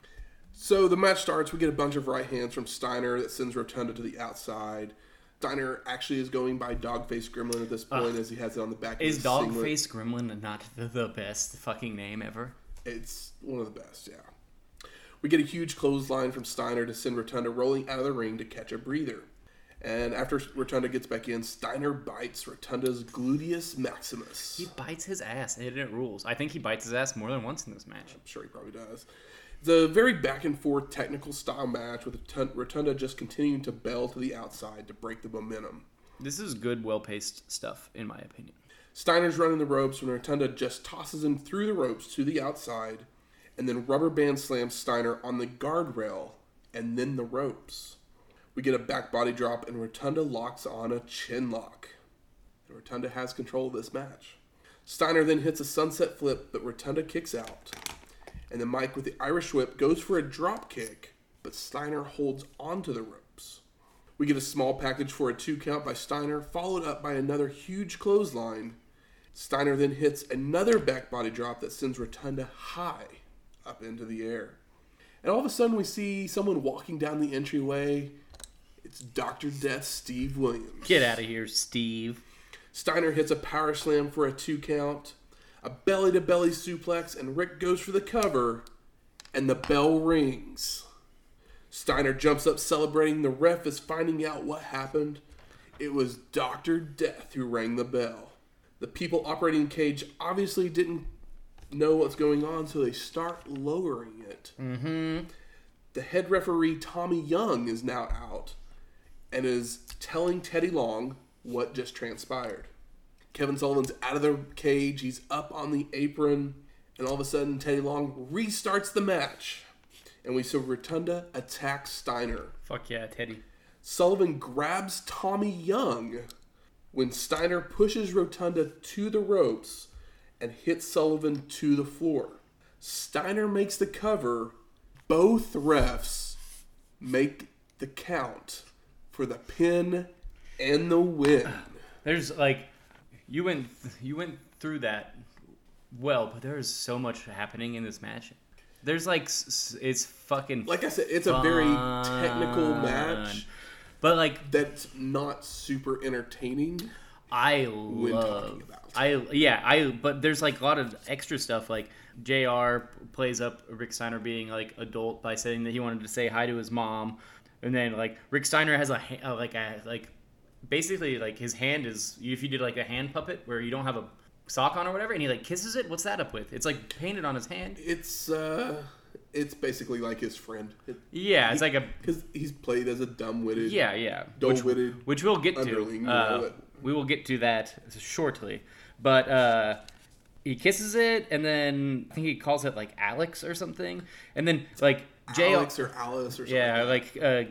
So the match starts. We get a bunch of right hands from Steiner that sends Rotunda to the outside. Steiner actually is going by Dogface Gremlin at this point as he has it on the back of Is. Dogface Gremlin not the, the best fucking name ever? It's one of the best, yeah. We get a huge clothesline from Steiner to send Rotunda rolling out of the ring to catch a breather. And after Rotunda gets back in, Steiner bites Rotunda's gluteus maximus. He bites his ass, and it rules. I think he bites his ass more than once in this match. I'm sure he probably does. It's a very back and forth technical style match with Rotunda just continuing to bell to the outside to break the momentum. This is good, well paced stuff, in my opinion. Steiner's running the ropes when Rotunda just tosses him through the ropes to the outside and then rubber band slams Steiner on the guardrail and then the ropes. We get a back body drop and Rotunda locks on a chin lock. And Rotunda has control of this match. Steiner then hits a sunset flip, but Rotunda kicks out. And then Mike with the Irish whip goes for a drop kick, but Steiner holds onto the ropes. We get a small package for a two count by Steiner, followed up by another huge clothesline. Steiner then hits another back body drop that sends Rotunda high up into the air. And all of a sudden, we see someone walking down the entryway. It's Dr. Death Steve Williams. Get out of here, Steve. Steiner hits a power slam for a two count, a belly to belly suplex, and Rick goes for the cover, and the bell rings. Steiner jumps up celebrating. The ref is finding out what happened. It was Dr. Death who rang the bell. The people operating the cage obviously didn't know what's going on, so they start lowering it. Mm-hmm. The head referee, Tommy Young, is now out and is telling Teddy Long what just transpired. Kevin Sullivan's out of the cage, he's up on the apron, and all of a sudden Teddy Long restarts the match. And we see Rotunda attack Steiner. Fuck yeah, Teddy. Sullivan grabs Tommy Young when Steiner pushes Rotunda to the ropes and hits Sullivan to the floor. Steiner makes the cover. Both refs make the count for the pin and the win. There's like, you went you went through that well, but there is so much happening in this match. There's like, it's fucking Like I said, it's a very technical match But like, that's not super entertaining. I love. I yeah I but there's like a lot of extra stuff like Jr. plays up Rick Steiner being like adult by saying that he wanted to say hi to his mom, and then like Rick Steiner has a ha- uh, like a like basically like his hand is if you did like a hand puppet where you don't have a sock on or whatever and he like kisses it what's that up with it's like painted on his hand It's uh, it's basically like his friend. yeah it's like a because he's played as a dumb-witted. Yeah, yeah. Which, Dull-witted which we'll get to. Uh, we will get to that shortly. But uh, he kisses it, and then I think he calls it like Alex or something. And then like Alex or Alice or something. yeah, like uh,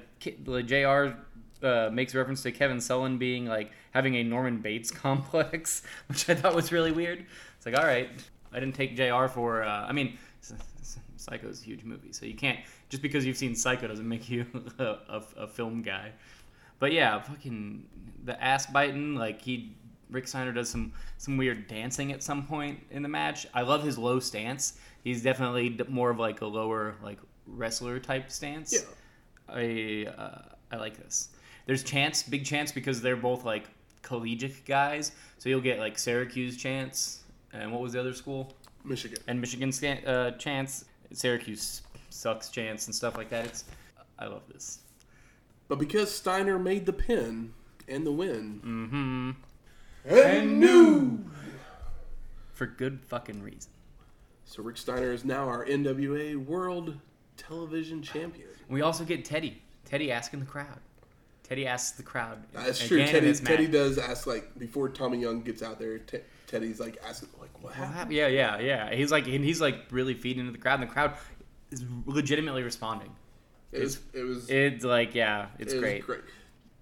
Jr. Uh, makes reference to Kevin Sullivan being like having a Norman Bates complex, which I thought was really weird. It's like, all right, I didn't take Jr. for. Uh, I mean, Psycho is a huge movie, so you can't just because you've seen Psycho doesn't make you a, a, a film guy. But yeah, fucking the ass biting. Like he, Rick Steiner does some some weird dancing at some point in the match. I love his low stance. He's definitely more of like a lower like wrestler type stance. Yeah. I uh, I like this. There's chance, big chance because they're both like collegiate guys. So you'll get like Syracuse chance, and what was the other school? Michigan. and Michigan uh, chance, Syracuse sucks chance and stuff like that. It's I love this. But because Steiner made the pin and the win, Mm-hmm. and new. For good fucking reason. So Rick Steiner is now our NWA World Television Champion. We also get Teddy. Teddy asking the crowd. Teddy asks the crowd. That's again true. in Teddy, match. Teddy does ask like before Tommy Young gets out there. Te- Teddy's like asking like what What happened? happened? Yeah, yeah, yeah. He's like, and he's like really feeding into the crowd, and the crowd is legitimately responding. It was it was It's like, yeah, it's it great. great.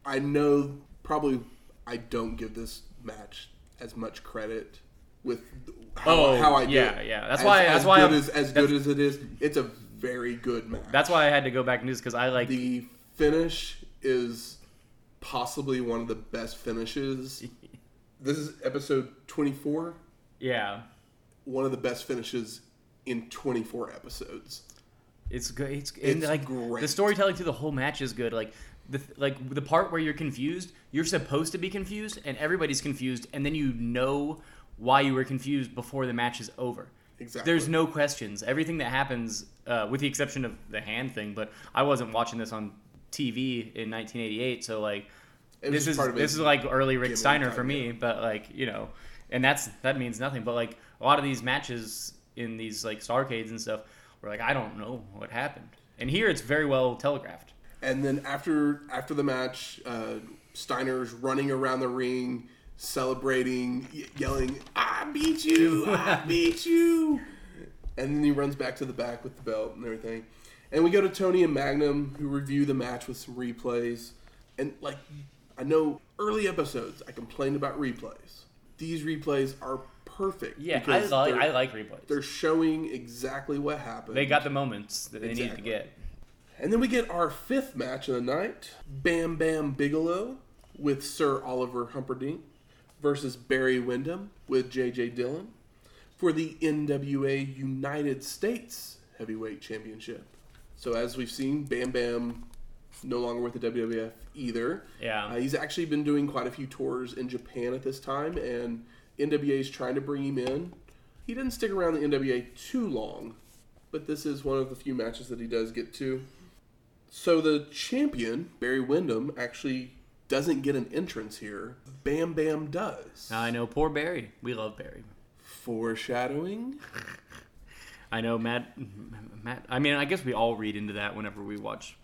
I know probably I don't give this match as much credit with how, Oh, how I do yeah, it. yeah. That's As- why- as that's why good I'm- as, as good as it is. It's a very good match. That's why I had to go back and do this because I like. the finish is possibly one of the best finishes. This is episode twenty four. yeah, One of the best finishes in twenty four episodes. it's good. It's, It's like great. the storytelling through the whole match is good. Like the like the part where you're confused, you're supposed to be confused, and everybody's confused, and then you know why you were confused before the match is over. Exactly. There's no questions. Everything that happens, uh, with the exception of the hand thing, but I wasn't watching this on TV in 1988, so like this is this is like early Rick Steiner for me, but like you know, and that's that means nothing. But like a lot of these matches in these like Starcades and stuff, were like I don't know what happened, and here it's very well telegraphed. And then after after the match, uh, Steiner's running around the ring, celebrating, y- yelling, "I beat you! I beat you!" And then he runs back to the back with the belt and everything. And we go to Tony and Magnum, who review the match with some replays. And like, I know early episodes, I complained about replays. These replays are perfect. Yeah, I because like they're- I like replays. They're showing exactly what happened. They got the moments that they needed to Exactly. get. And then we get our fifth match of the night Bam Bam Bigelow with Sir Oliver Humperdinck versus Barry Windham with J.J. Dillon for the NWA United States Heavyweight Championship. So, as we've seen, Bam Bam no longer with the WWF either. Yeah. Uh, he's actually been doing quite a few tours in Japan at this time, and NWA is trying to bring him in. He didn't stick around the NWA too long, but this is one of the few matches that he does get to. So the champion, Barry Windham, actually doesn't get an entrance here. Bam Bam does. I know poor Barry. We love Barry. Foreshadowing. I know Matt. Matt. I mean, I guess we all read into that whenever we watch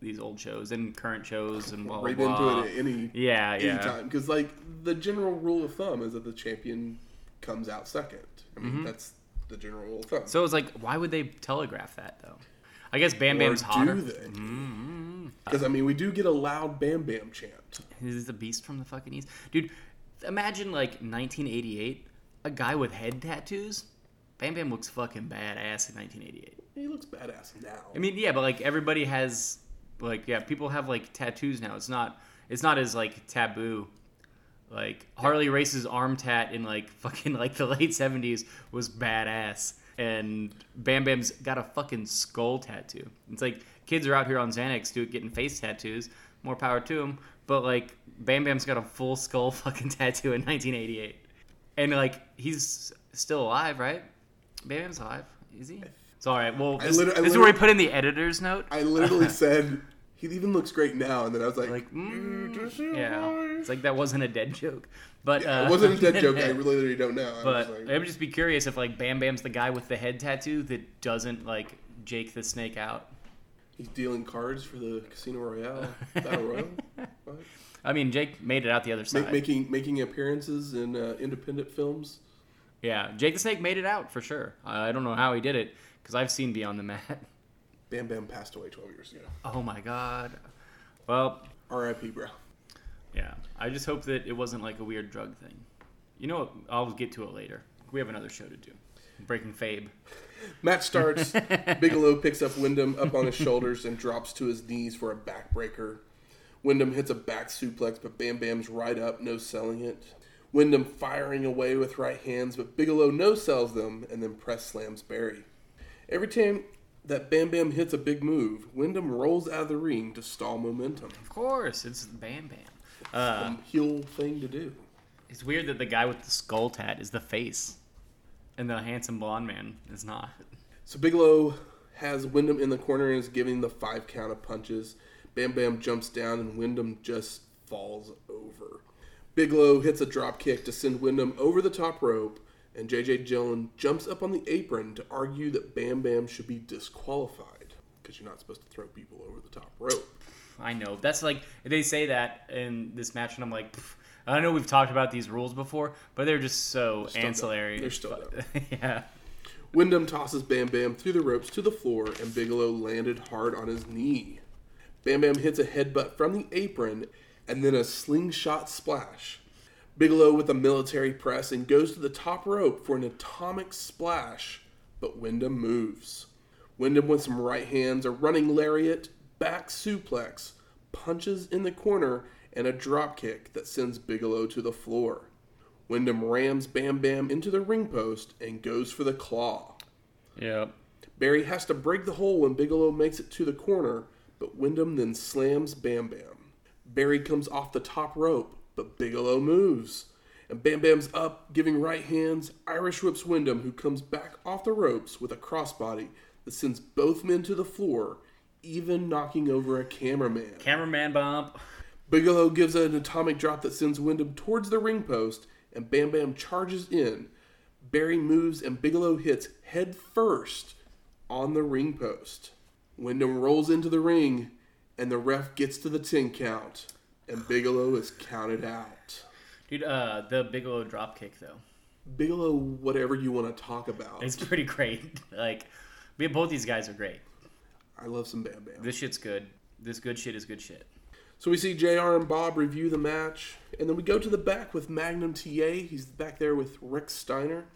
these old shows and current shows and blah blah. Right blah. into it at any Yeah, yeah. anytime. Because like the general rule of thumb is that the champion comes out second. I Mm-hmm. mean that's the general rule of thumb. So it's like, why would they telegraph that though? I guess Bam Or Bam's hotter. do they? Because I mean, we do get a loud Bam Bam chant. He's a beast from the fucking east, dude. Imagine like 1988, a guy with head tattoos. Bam Bam looks fucking badass in 1988. He looks badass now. I mean, yeah, but like everybody has, like, yeah, people have like tattoos now. It's not, it's not as like taboo. Like Harley Race's arm tat in like fucking like the late 70s was badass, and Bam Bam's got a fucking skull tattoo. It's like kids are out here on Xanax dude, getting face tattoos. More power to them. But like Bam Bam's got a full skull fucking tattoo in 1988, and like he's still alive, right? Bam Bam's alive. Is he? It's all right. Well, this, this is where we put in the editor's note. I literally said he even looks great now, and then I was like, Like, mm, "Mm, yeah, it's like that wasn't a dead joke, but uh, it wasn't a dead joke. I really don't know. I But was I would just be curious if like Bam Bam's the guy with the head tattoo that doesn't like Jake the Snake out. He's dealing cards for the Casino Royale Battle Royal, What? I mean, Jake made it out the other side. Ma- making making appearances in uh, independent films. yeah, Jake the Snake made it out for sure. I don't know how he did it because I've seen Beyond the Mat. Bam Bam passed away 12 years ago. Oh my god. Well, R.I.P. Bro. yeah. I just hope that it wasn't like a weird drug thing. You know what? I'll get to it later. We have another show to do. Breaking Fabe. Match starts. Bigelow picks up Windham up on his shoulders and drops to his knees for a backbreaker. Windham hits a back suplex, but Bam Bam's right up, no selling it. Windham firing away with right hands, but Bigelow no sells them and then press slams Barry. Every time that Bam Bam hits a big move, Windham rolls out of the ring to stall momentum. Of course, it's Bam Bam. Uh, heel thing to do. It's weird that the guy with the skull tat is the face, and the handsome blonde man is not. So Bigelow has Windham in the corner and is giving the five count of punches. Bam Bam jumps down and Windham just falls over. Bigelow hits a drop kick to send Windham over the top rope, and JJ Dillon jumps up on the apron to argue that Bam Bam should be disqualified because you're not supposed to throw people over the top rope. I know. That's like they say that in this match, and I'm like, pff, I know we've talked about these rules before, but they're just so Still ancillary. dumb. They're still dumb. yeah. Windham tosses Bam Bam through the ropes to the floor, and Bigelow landed hard on his knee. Bam Bam hits a headbutt from the apron, and then a slingshot splash. Bigelow with a military press and goes to the top rope for an atomic splash, but Windham moves. Windham with some right hands, a running lariat, back suplex, punches in the corner, and a drop kick that sends Bigelow to the floor. Windham rams Bam Bam into the ring post and goes for the claw. Yeah. Barry has to break the hole when Bigelow makes it to the corner, but Windham then slams Bam Bam. Barry comes off the top rope, but Bigelow moves. And Bam Bam's up, giving right hands, Irish whips Windham, who comes back off the ropes with a crossbody that sends both men to the floor, even knocking over a cameraman. Cameraman bump. Bigelow gives an atomic drop that sends Windham towards the ring post, and Bam Bam charges in. Barry moves, and Bigelow hits head first on the ring post. Windham rolls into the ring, and the ref gets to the 10 count, and Bigelow is counted out. Dude, uh, the Bigelow drop kick though. Bigelow, whatever you want to talk about. It's pretty great. Like, we both these guys are great. I love some Bam Bam. This shit's good. This good shit is good shit. So we see JR and Bob review the match, and then we go to the back with Magnum TA. He's back there with Rick Steiner.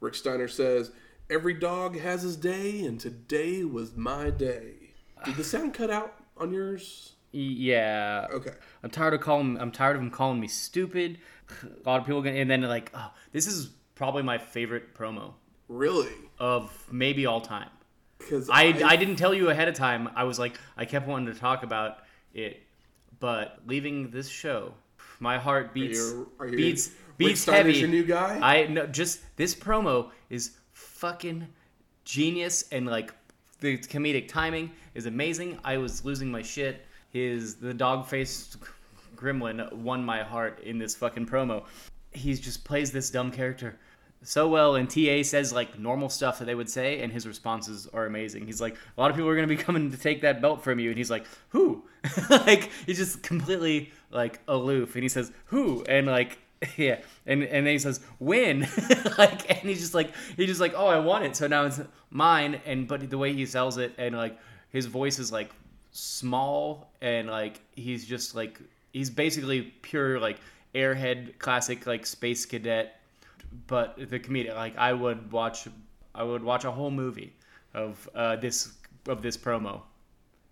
Rick Steiner says, Every dog has his day, and today was my day. Did the sound cut out on yours? Yeah. Okay. I'm tired of calling. I'm tired of him calling me stupid. A lot of people, gonna, and then like, oh, this is probably my favorite promo Really? of maybe all time. Because I, I didn't tell you ahead of time. I was like, I kept wanting to talk about it, but leaving this show, my heart beats you- are you- beats beats heavy. your new guy? I no, just this promo is fucking genius and like the comedic timing is amazing. I was losing my shit. His the dog faced gremlin won my heart in this fucking promo. He just plays this dumb character so well and TA says like normal stuff that they would say and his responses are amazing. He's like a lot of people are going to be coming to take that belt from you and he's like who? like he's just completely like aloof and he says who and like yeah and and then he says when like and he's just like he's just like oh I want it so now it's mine and but the way he sells it and like his voice is like small and like he's just like he's basically pure like airhead classic like space cadet but the comedian like i would watch i would watch a whole movie of uh, this of this promo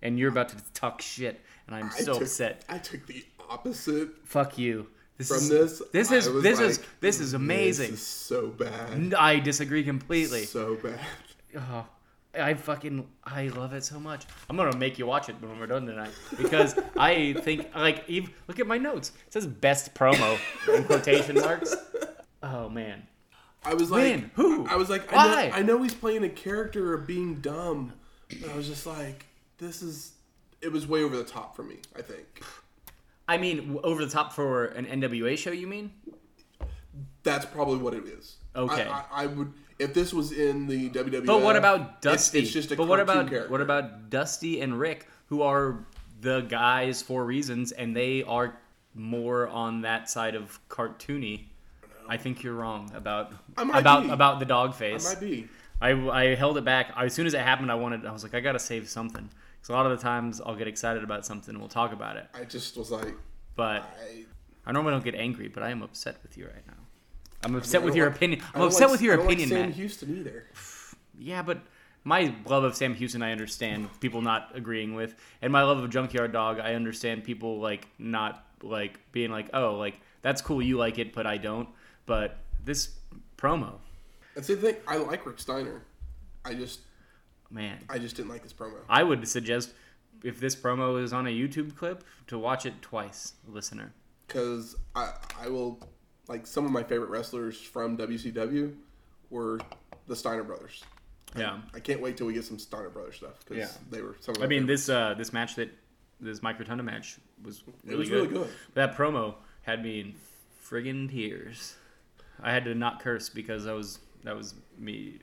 and you're about to talk shit and i'm I so took, upset I took the opposite fuck you this from is this. this is this is this is amazing This is so bad. i disagree completely So bad. Oh, I fucking I love it so much. I'm gonna make you watch it when we're done tonight because I think like even look at my notes. It says best promo in quotation marks. Oh man, I was like, When? Who? I was like, I Why? know, I know he's playing a character of being dumb, but I was just like, this is. It was way over the top for me. I think I mean over the top for an NWA show. You mean? that's probably what it is. Okay. I, I, I would if this was in the WWE. But what about Dusty? It's, just a but what about character. what about Dusty and Rick, who are the guys for reasons, and they are more on that side of cartoony. I think you're wrong about about be. about the dog face. might be. I, I held it back. As soon as it happened, I wanted. I was like, I gotta save something. Because a lot of the times I'll get excited about something and we'll talk about it. I just was like, But I. I normally don't get angry, but I am upset with you right now. I'm upset I with don't your like- opinion. I I'm upset like- with your I don't opinion, like Sam Matt. Houston either. Yeah, but my love of Sam Houston, I understand people not agreeing with, and my love of Junkyard Dog, I understand people like not like being like, oh, like that's cool, you like it, but I don't. But this promo, That's the thing. I like Rick Steiner. I just, man, I just didn't like this promo. I would suggest if this promo is on a YouTube clip to watch it twice, listener. because I I will like some of my favorite wrestlers from WCW were the Steiner brothers. Yeah. I can't wait till we get some Steiner Brothers stuff because Yeah. they were some of I mean, favorites. this uh, this match that this Mike Rotunda match was it was good. really good. That promo had me in friggin' tears. I had to not curse because that was that was me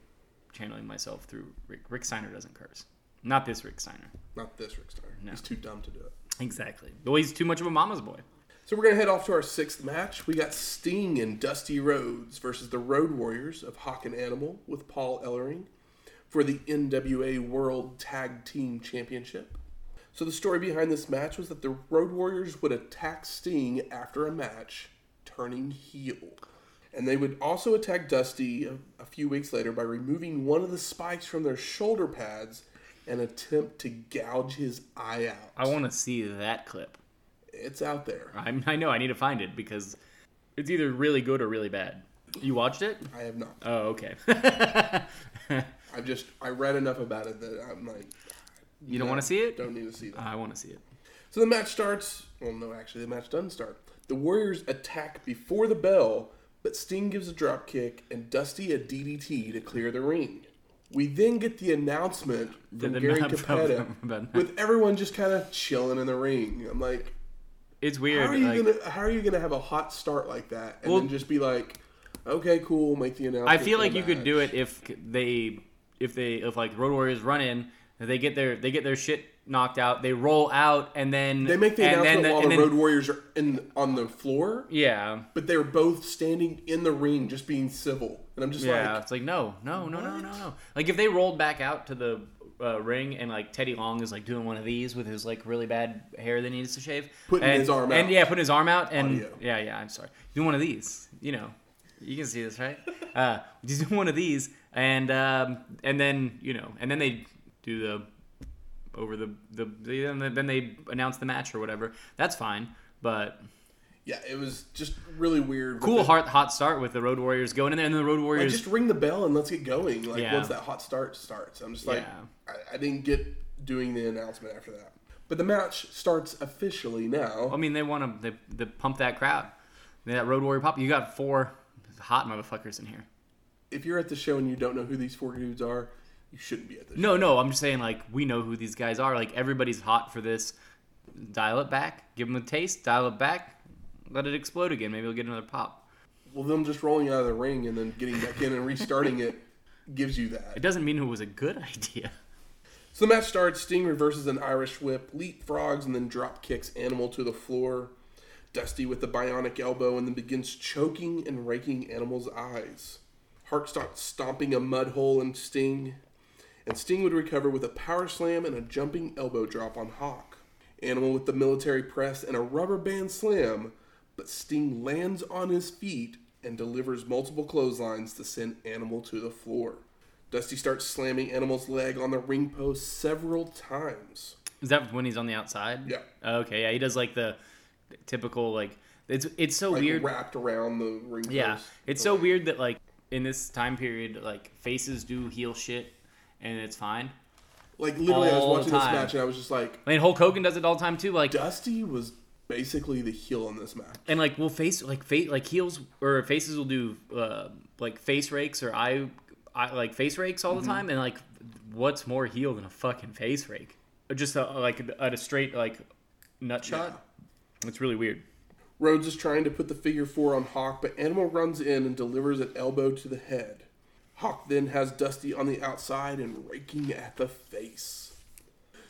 channeling myself through Rick. Rick Steiner doesn't curse. Not this Rick Steiner. Not this Rick Steiner. No. He's too dumb to do it. Exactly. Well, he's too much of a mama's boy. So we're gonna head off to our sixth match. We got Sting and Dusty Rhodes versus the Road Warriors of Hawk and Animal with Paul Ellering for the NWA World Tag Team Championship. So the story behind this match was that the Road Warriors would attack Sting after a match, turning heel. And they would also attack Dusty a, a few weeks later by removing one of the spikes from their shoulder pads and attempt to gouge his eye out. I want to see that clip. It's out there. I, I know I need to find it because it's either really good or really bad. You watched it? I have not. Oh, okay. I just I read enough about it that I'm like, you don't no, want to see it? Don't need to see that. I want to see it. So the match starts. Well, no, actually, the match doesn't start. The Warriors attack before the bell, but Sting gives a drop kick and Dusty a DDT to clear the ring. We then get the announcement from Gary Cappetta with everyone just kind of chilling in the ring. I'm like, It's weird. how are you like- gonna how are you gonna have a hot start like that and Well- then just be like, okay, cool, make the announcement. I feel like you could do it if they if they if like Road Warriors run in, they get their they get their shit knocked out, they roll out, and then They make the and announcement then while and the then- Road Warriors are in on the floor. Yeah, but they're both standing in the ring just being civil and i'm just yeah. like it's like no, no, no, no, no, no. Like if they rolled back out to the uh, ring and like Teddy Long is like doing one of these with his like really bad hair that he needs to shave, Putting and, his arm out, and yeah, putting his arm out, and Audio. yeah, yeah. I'm sorry, doing one of these. You know, you can see this, right? uh, he's doing one of these, and um, and then you know, and then they do the over the the, then they announce the match or whatever. That's fine, but yeah it was just really weird cool hot hot start with the Road Warriors going in there, and then the Road like, Warriors. just ring the bell and let's get going like Yeah. once that hot start starts i'm just like Yeah. I, I didn't get doing the announcement after that but the match starts officially now I mean, they want to they, they pump that crowd. That Road Warrior pop. You got four hot motherfuckers in here. if you're at the show and you don't know who these four dudes are you shouldn't be at the show No, no, I'm just saying like we know who these guys are. Like everybody's hot for this. Dial it back. Give them a taste. Dial it back. Let it explode again. Maybe we'll get another pop. well them just rolling out of the ring and then getting back in and restarting it gives you that. It doesn't mean it was a good idea. So the match starts. Sting reverses an Irish whip, leapfrogs, and then drop kicks Animal to the floor. Dusty with the bionic elbow and then begins choking and raking Animal's eyes. Hawk starts stomping a mud hole in Sting, and Sting would recover with a power slam and a jumping elbow drop on Hawk. Animal with the military press and a rubber band slam, but Sting lands on his feet and delivers multiple clotheslines to send Animal to the floor. Dusty starts slamming Animal's leg on the ring post several times. Is that when he's on the outside? Yeah. Okay. Yeah, he does like the typical like it's it's so Like weird. wrapped around the ring Yeah, post. it's so weird that like in this time period, like faces do heel shit, and it's fine. Like literally, I was watching this time. match and I was just like, I mean, Hulk Hogan does it all the time too. Like Dusty was basically the heel in this match. and like we'll face like face like heels or faces will do uh, like face rakes or eye, eye like face rakes all the time, and like what's more heel than a fucking face rake? Just a, like at a straight like nut shot. It's really weird. Rhodes is trying to put the figure four on Hawk, but Animal runs in and delivers an elbow to the head. Hawk then has Dusty on the outside and raking at the face.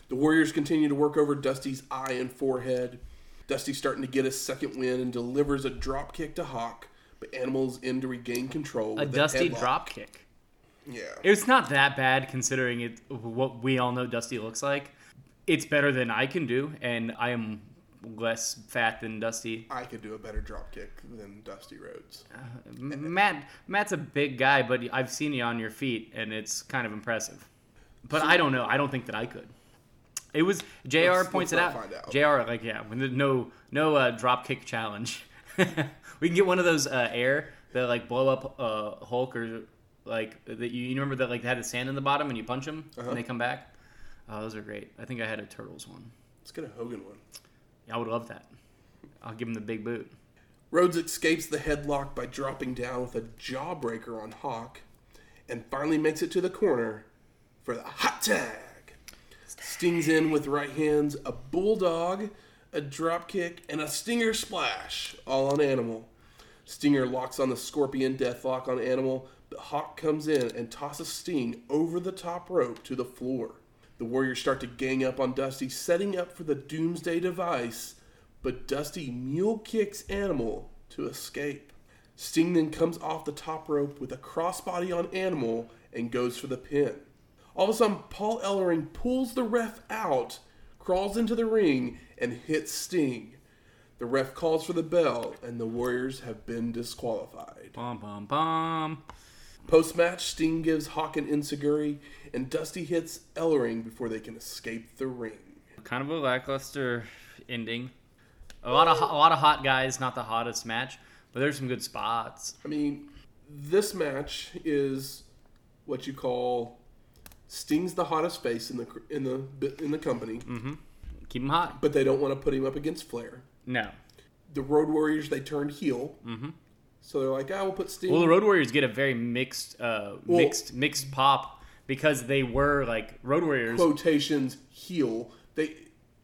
The Warriors continue to work over Dusty's eye and forehead. Dusty's starting to get a second win and delivers a drop kick to Hawk, but Animal's in to regain control. A dusty headlock. drop kick. Yeah. It's not that bad considering it what we all know Dusty looks like. It's better than I can do, and I am less fat than Dusty. I could do a better drop kick than Dusty Rhodes. M- Matt Matt's a big guy, but I've seen you on your feet, and it's kind of impressive. But I don't know. I don't think that I could. It was Jr. Let's- points let's it out. out. Jr. like yeah, when there's no no uh, drop kick challenge. we can get one of those uh, air that like blow up uh, Hulk or like that you, you remember that like they had the sand in the bottom and you punch them Uh-huh. and they come back. Oh, those are great. I think I had a turtles one. Let's get a Hogan one. I would love that. I'll give him the big boot. Rhodes escapes the headlock by dropping down with a jawbreaker on Hawk. and finally makes it to the corner for the hot tag. Stings in with right hands, a bulldog, a drop kick, and a stinger splash, all on Animal. Stinger locks on the scorpion deathlock on Animal, but Hawk comes in and tosses Sting over the top rope to the floor. The Warriors start to gang up on Dusty, setting up for the Doomsday device, but Dusty mule kicks Animal to escape. Sting then comes off the top rope with a crossbody on Animal and goes for the pin. All of a sudden, Paul Ellering pulls the ref out, crawls into the ring, and hits Sting. The ref calls for the bell, and the Warriors have been disqualified. Bum bum bum. Post match, Sting gives Hawk an enzuigiri, and Dusty hits Ellering before they can escape the ring. Kind of a lackluster ending. A lot of a lot of hot guys, not the hottest match, but there's some good spots. I mean, this match is what you call Sting's the hottest face in the in the in the company, Keep him hot. but they don't want to put him up against Flair. No. The Road Warriors they turned heel, mm-hmm. So they're like, "I will put Sting." Well, the Road Warriors get a very mixed, uh, Well- mixed, mixed pop because they were like Road Warriors. quotations heel. They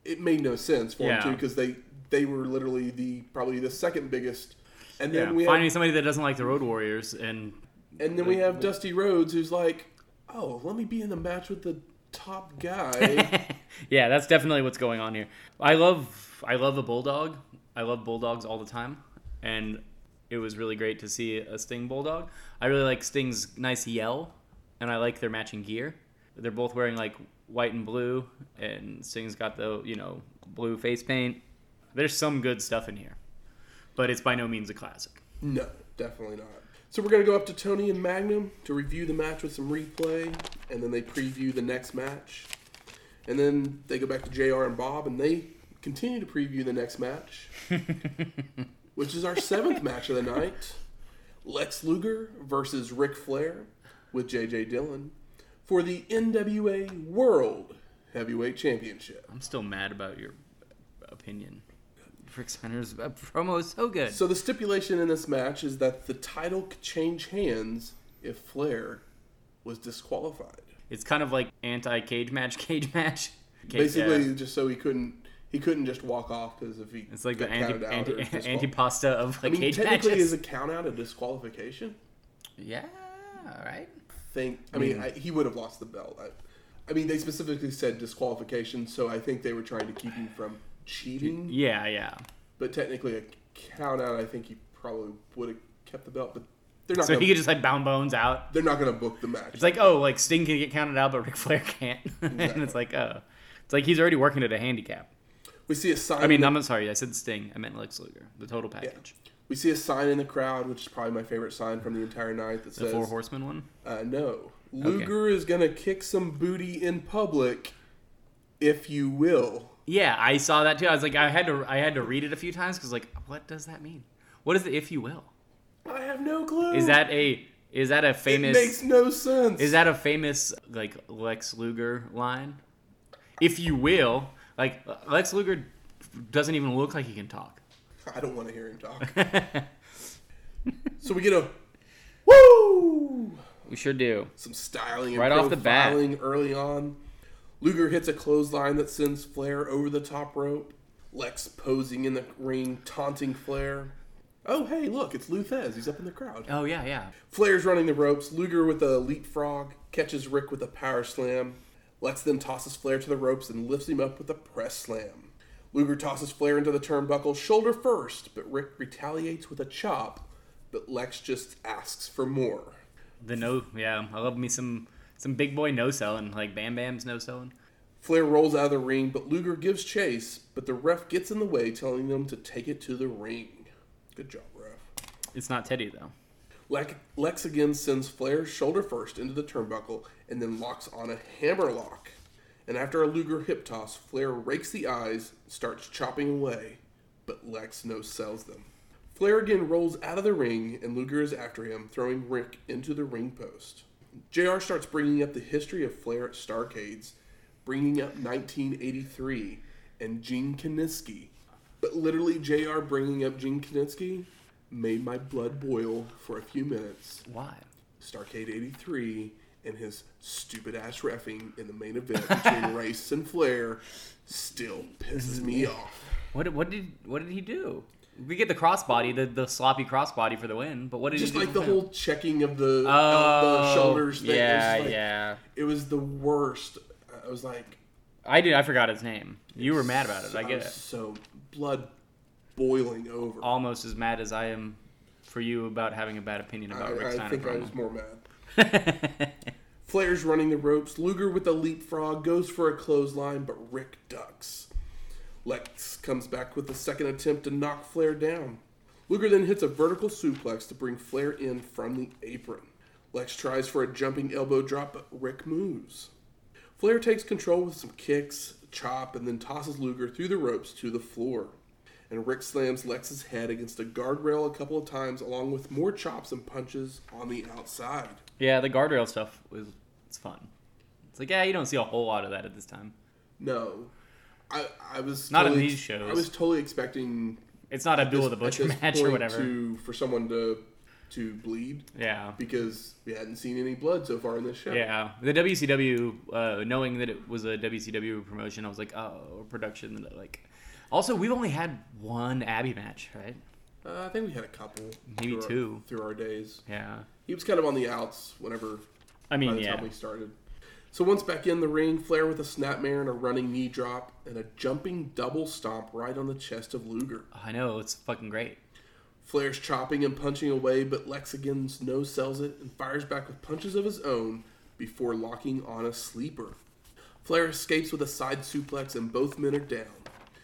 it made no sense for Yeah. them too because they they were literally the probably the second biggest, and then Yeah, we finding have, somebody that doesn't like the Road Warriors and and then we have Dusty Rhodes who's like, "Oh, let me be in the match with the top guy." yeah, that's definitely what's going on here. I love I love a bulldog. I love bulldogs all the time, and it was really great to see a Sting bulldog. I really like Sting's nice yell, and I like their matching gear. They're both wearing like white and blue, and Sting's got the you know blue face paint. There's some good stuff in here, but it's by no means a classic. no, definitely not. So we're gonna go up to Tony and Magnum to review the match with some replay, and then they preview the next match, and then they go back to Jr. and Bob, and they continue to preview the next match. which is our seventh match of the night. Lex Luger versus Ric Flair with J.J. Dillon for the NWA World Heavyweight Championship. I'm still mad about your opinion. Rick Steiner's uh, promo is so good. So the stipulation in this match is that the title could change hands if Flair was disqualified. It's kind of like anti cage match, cage match. Cage- Basically, yeah. just so he couldn't he couldn't just walk off because if he it's like the anti, anti, disqual- anti-pasta of I mean, technically, matches. is a count out a disqualification? yeah, all right. think. I mean, I, he would have lost the belt. I, I mean, they specifically said disqualification, so I think they were trying to keep him from cheating. Yeah, yeah. But technically, a count out, I think he probably would have kept the belt. But they're not. So gonna, he could just like bound bones out. they're not going to book the match. It's like oh, like Sting can get counted out, but Ric Flair can't. and it's like oh, it's like he's already working at a handicap. We see a sign. I mean, the, I'm sorry, I said Sting. I meant Lex Luger. The total package. we see a sign in the crowd, which is probably my favorite sign from the entire night that The says, Four Horsemen one. uh, "No, Luger is going to kick some booty in public, if you will." Yeah, I saw that too. I was like, I had to, I had to read it a few times because, like, what does that mean? What is the if you will? I have no clue. Is that a, is that a famous? It makes no sense. Is that a famous like Lex Luger line? If you will, like Lex Luger doesn't even look like he can talk. I don't want to hear him talk. so we get a woo, We sure do. some styling and Right off the bat. early on. Luger hits a clothesline that sends Flair over the top rope. Lex posing in the ring, taunting Flair. Oh, hey, look, it's Lou Thesz. He's up in the crowd. Oh yeah, yeah. Flair's running the ropes. Luger with a leapfrog catches Rick with a power slam. Lex then tosses Flair to the ropes and lifts him up with a press slam. Luger tosses Flair into the turnbuckle shoulder first, but Rick retaliates with a chop. But Lex just asks for more. The no, yeah. I love me some some big boy no selling like Bam Bam's no selling. Flair rolls out of the ring, but Luger gives chase, but the ref gets in the way, telling them to take it to the ring. Good job, ref. It's not Teddy though. Lex, Lex again sends Flair shoulder first into the turnbuckle and then locks on a hammer lock. And after a Luger hip toss, Flair rakes the eyes, starts chopping away, but Lex no sells them. Flair again rolls out of the ring, and Luger is after him, throwing Rick into the ring post. JR starts bringing up the history of Flair at Starcades, bringing up 1983 and Gene Kiniski. But literally, JR bringing up Gene Kiniski made my blood boil for a few minutes. Why? Starcade 83 and his stupid ass refing in the main event between Race and Flair still pisses me off. What did- what did what did he do? We get the crossbody, the, the sloppy crossbody for the win. But what did Just he do? like the whole checking of the, oh, the shoulders thing. Yeah, it was, like- yeah. it was the worst. I was like, I did. I forgot his name. You were mad about it. I get it. So blood boiling over. Almost as mad as I am for you about having a bad opinion about Rick I, I Steiner. think I was more mad. Flair's running the ropes. Luger with a leapfrog goes for a clothesline, but Rick ducks. Lex comes back with a second attempt to knock Flair down. Luger then hits a vertical suplex to bring Flair in from the apron. Lex tries for a jumping elbow drop, but Rick moves. Flair takes control with some kicks, chop, and then tosses Luger through the ropes to the floor. And Rick slams Lex's head against a guardrail a couple of times, along with more chops and punches on the outside. Yeah, the guardrail stuff was it's fun. It's like yeah, you don't see a whole lot of that at this time. No, I I was Not in totally- these shows. I was totally expecting It's not Abdul this- the Butcher match or whatever. to for someone to to bleed Yeah. because we hadn't seen any blood so far in this show. Yeah, the WCW, uh, knowing that it was a WCW promotion, I was like, oh, production. Like, also, we've only had one Abby match, right? Uh, I think we had a couple, Maybe through our- two. through our days. Yeah. He was kind of on the outs whenever I by mean, the yeah. time we started. So once back in the ring, Flair with a snapmare and a running knee drop and a jumping double stomp right on the chest of Luger. I know it's fucking great. Flair's chopping and punching away, but Lex again no sells it and fires back with punches of his own before locking on a sleeper. Flair escapes with a side suplex and both men are down.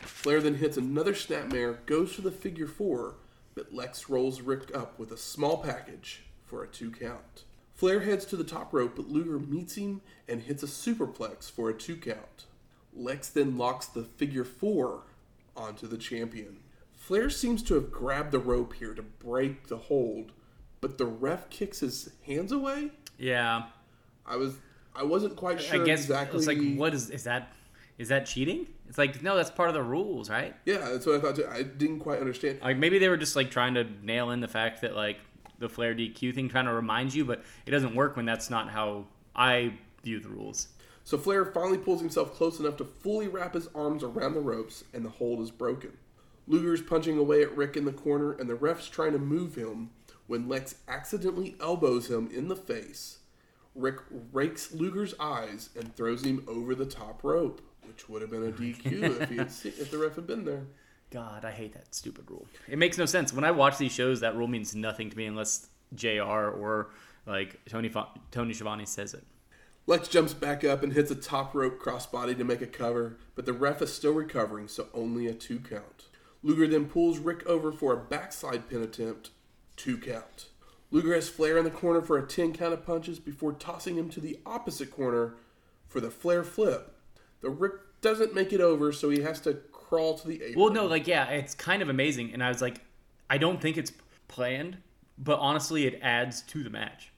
Flair then hits another snapmare, goes for the figure four, but Lex rolls Rick up with a small package for a two count. Flair heads to the top rope, but Luger meets him and hits a superplex for a two count. Lex then locks the figure four onto the champion. Flair seems to have grabbed the rope here to break the hold, but the ref kicks his hands away. Yeah. I was I wasn't quite sure I guess exactly. it's like, what is is that? Is that cheating? It's like no, that's part of the rules, right? Yeah, that's what I thought. Too. I didn't quite understand. Like maybe they were just like trying to nail in the fact that like the Flair DQ thing, trying to remind you, but it doesn't work when that's not how I view the rules. So Flair finally pulls himself close enough to fully wrap his arms around the ropes, and the hold is broken. Luger's punching away at Rick in the corner, and the ref's trying to move him when Lex accidentally elbows him in the face. Rick rakes Luger's eyes and throws him over the top rope, which would have been a DQ if he had se- if the ref had been there. God, I hate that stupid rule. It makes no sense. When I watch these shows, that rule means nothing to me unless JR or like Tony Tony Schiavone says it. Lex jumps back up and hits a top rope crossbody to make a cover, but the ref is still recovering, so only a two count. Luger then pulls Rick over for a backslide pin attempt, two count. Luger has Flair in the corner for a 10 count of punches before tossing him to the opposite corner for the Flair flip. The Rick doesn't make it over, so he has to crawl to the apron. Well, no, like yeah, it's kind of amazing, and I was like, I don't think it's planned, but honestly, it adds to the match.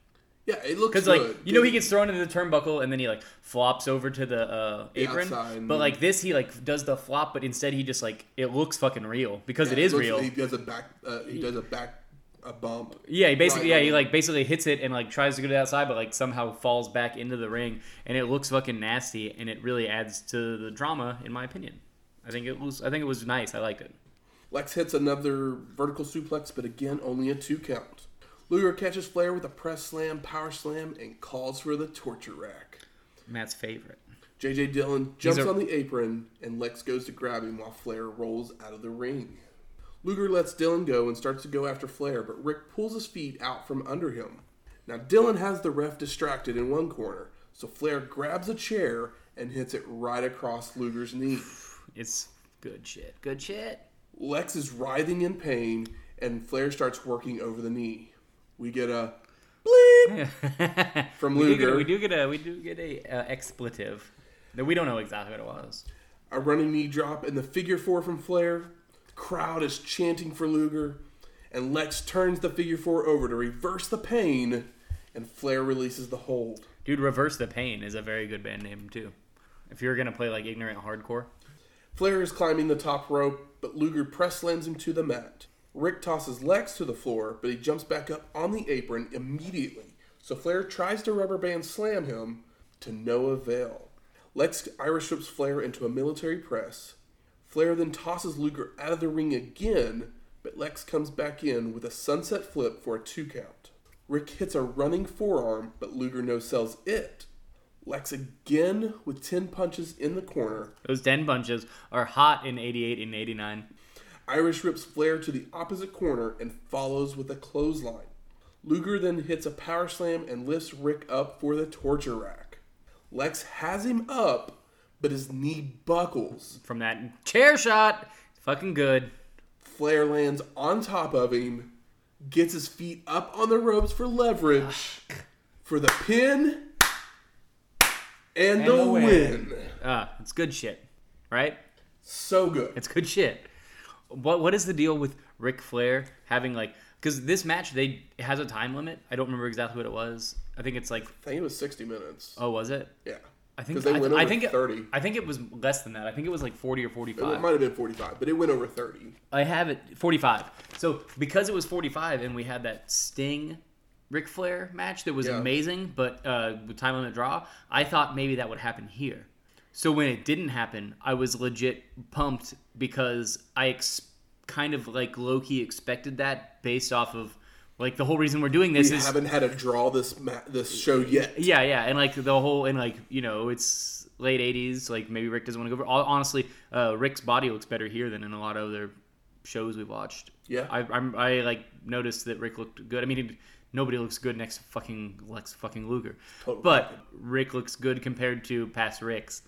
yeah, it looks Because like you know he gets thrown into the turnbuckle and then he like flops over to the uh, The apron. outside but like this, he like does the flop, but instead he just like it looks fucking real because Yeah, it is looks- real. He does a back. Uh, he does a back a bump. Yeah, he basically Right, yeah he like basically hits it and like tries to go to the outside, but like somehow falls back into the ring, and it looks fucking nasty, and it really adds to the drama in my opinion. I think it was I think it was nice. I liked it. Lex hits another vertical suplex, but again, only a two count. Luger catches Flair with a press slam, power slam, and calls for the torture rack. Matt's favorite. JJ Dillon jumps are- on the apron, and Lex goes to grab him while Flair rolls out of the ring. Luger lets Dillon go and starts to go after Flair, but Rick pulls his feet out from under him. Now, Dillon has the ref distracted in one corner, so Flair grabs a chair and hits it right across Luger's knee. It's good shit. Good shit. Lex is writhing in pain, and Flair starts working over the knee. We get a bleep from we do get, Luger, we do get a we do get a uh, expletive that we don't know exactly what it was. a running knee drop, and the figure four from Flair. Crowd is chanting for Luger, and Lex turns the figure four over to reverse the pain, and Flair releases the hold. Dude, Reverse the Pain is a very good band name too. If you're gonna play like ignorant hardcore, Flair is climbing the top rope, but Luger press slams him to the mat. Rick tosses Lex to the floor, but he jumps back up on the apron immediately, So Flair tries to rubber band slam him to no avail. Lex Irish whips Flair into a military press. Flair then tosses Luger out of the ring again, but Lex comes back in with a sunset flip for a two count. Rick hits a running forearm, but Luger no sells it. Lex again with 10 punches in the corner. Those 10 punches are hot in 88 and 89. Irish rips Flair to the opposite corner and follows with a clothesline. Luger then hits a power slam and lifts Rick up for the torture rack. Lex has him up, but his knee buckles. From that chair shot, fucking good. Flair lands on top of him, gets his feet up on the ropes for leverage, for the pin, and, the, the win. win. Ah, it's good shit, right? So good. It's good shit. What what is the deal with Ric Flair having like because this match they it has a time limit. I don't remember exactly what it was. I think it's like I think it was 60 minutes. oh was it? Yeah. I think they I, went I over think it- 30. I think it was less than that. I think it was like forty or forty-five. It might have been 45, but it went over 30. I have it 45. So because it was 45 and we had that Sting Ric Flair match that was Yeah. amazing, but uh, with time limit draw, I thought maybe that would happen here. So when it didn't happen, I was legit pumped because I ex- kind of like low key expected that based off of like the whole reason we're doing this is. We is haven't had a draw this ma- this show yet. yeah, yeah, and like the whole and like you know it's late '80s. Like maybe Rick doesn't want to go. over Honestly, uh, Rick's body looks better here than in a lot of other shows we watched. Yeah. I I'm, I like noticed that Rick looked good. I mean, he, nobody looks good next to fucking Lex fucking Luger, Total but Rick looks good compared to past Ricks.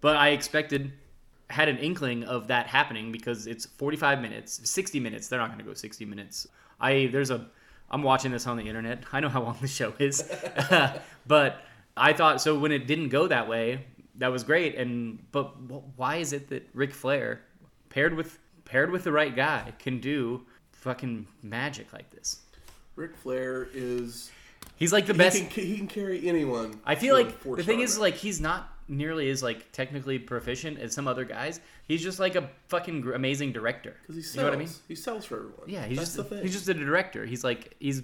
But I expected had an inkling of that happening because it's 45 minutes, 60 minutes. They're not going to go 60 minutes. I there's a I'm watching this on the internet. I know how long the show is, but I thought so when it didn't go that way, that was great. And but why is it that Ric Flair paired with paired with the right guy can do fucking magic like this? Ric Flair is He's like the he best. can, he can carry anyone. I feel like the thing is like he's not nearly as like technically proficient as some other guys. He's just like a fucking amazing director. because he sells. You know what I mean? He sells for everyone. Yeah, he's That's just the thing. he's just a director. He's like he's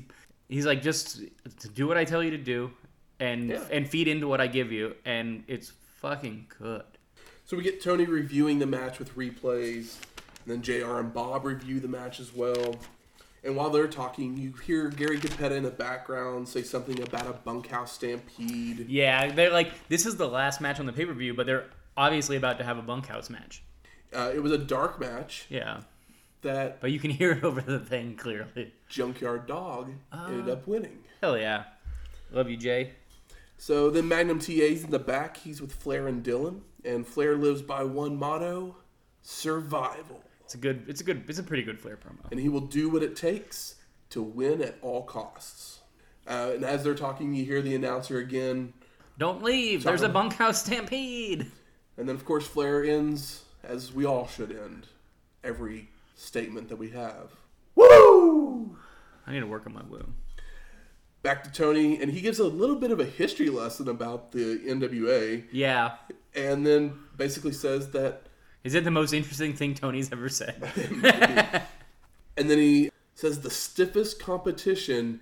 he's like just to do what I tell you to do, and Yeah. and feed into what I give you, and it's fucking good. So we get Tony reviewing the match with replays, and then JR and Bob review the match as well. And while they're talking, you hear Gary Cappetta in the background say something about a bunkhouse stampede. Yeah, they're like this is the last match on the pay per view, but they're obviously about to have a bunkhouse match. Uh, it was a dark match Yeah, that but you can hear it over the thing clearly. Junkyard Dog ended Ah. up winning. Hell yeah, love you, Jay. So then Magnum TA's in the back. He's with Flair and Dillon, and Flair lives by one motto: survival. It's a good. It's a good. It's a pretty good Flair promo. and he will do what it takes to win at all costs. Uh, and as they're talking, you hear the announcer again, Don't leave. There's a bunkhouse stampede. and then of course Flair ends as we all should end every statement that we have. Woo! I need to work on my woo. Back to Tony, and he gives a little bit of a history lesson about the NWA, Yeah. and then basically says that, Is it the most interesting thing Tony's ever said? and then he says the stiffest competition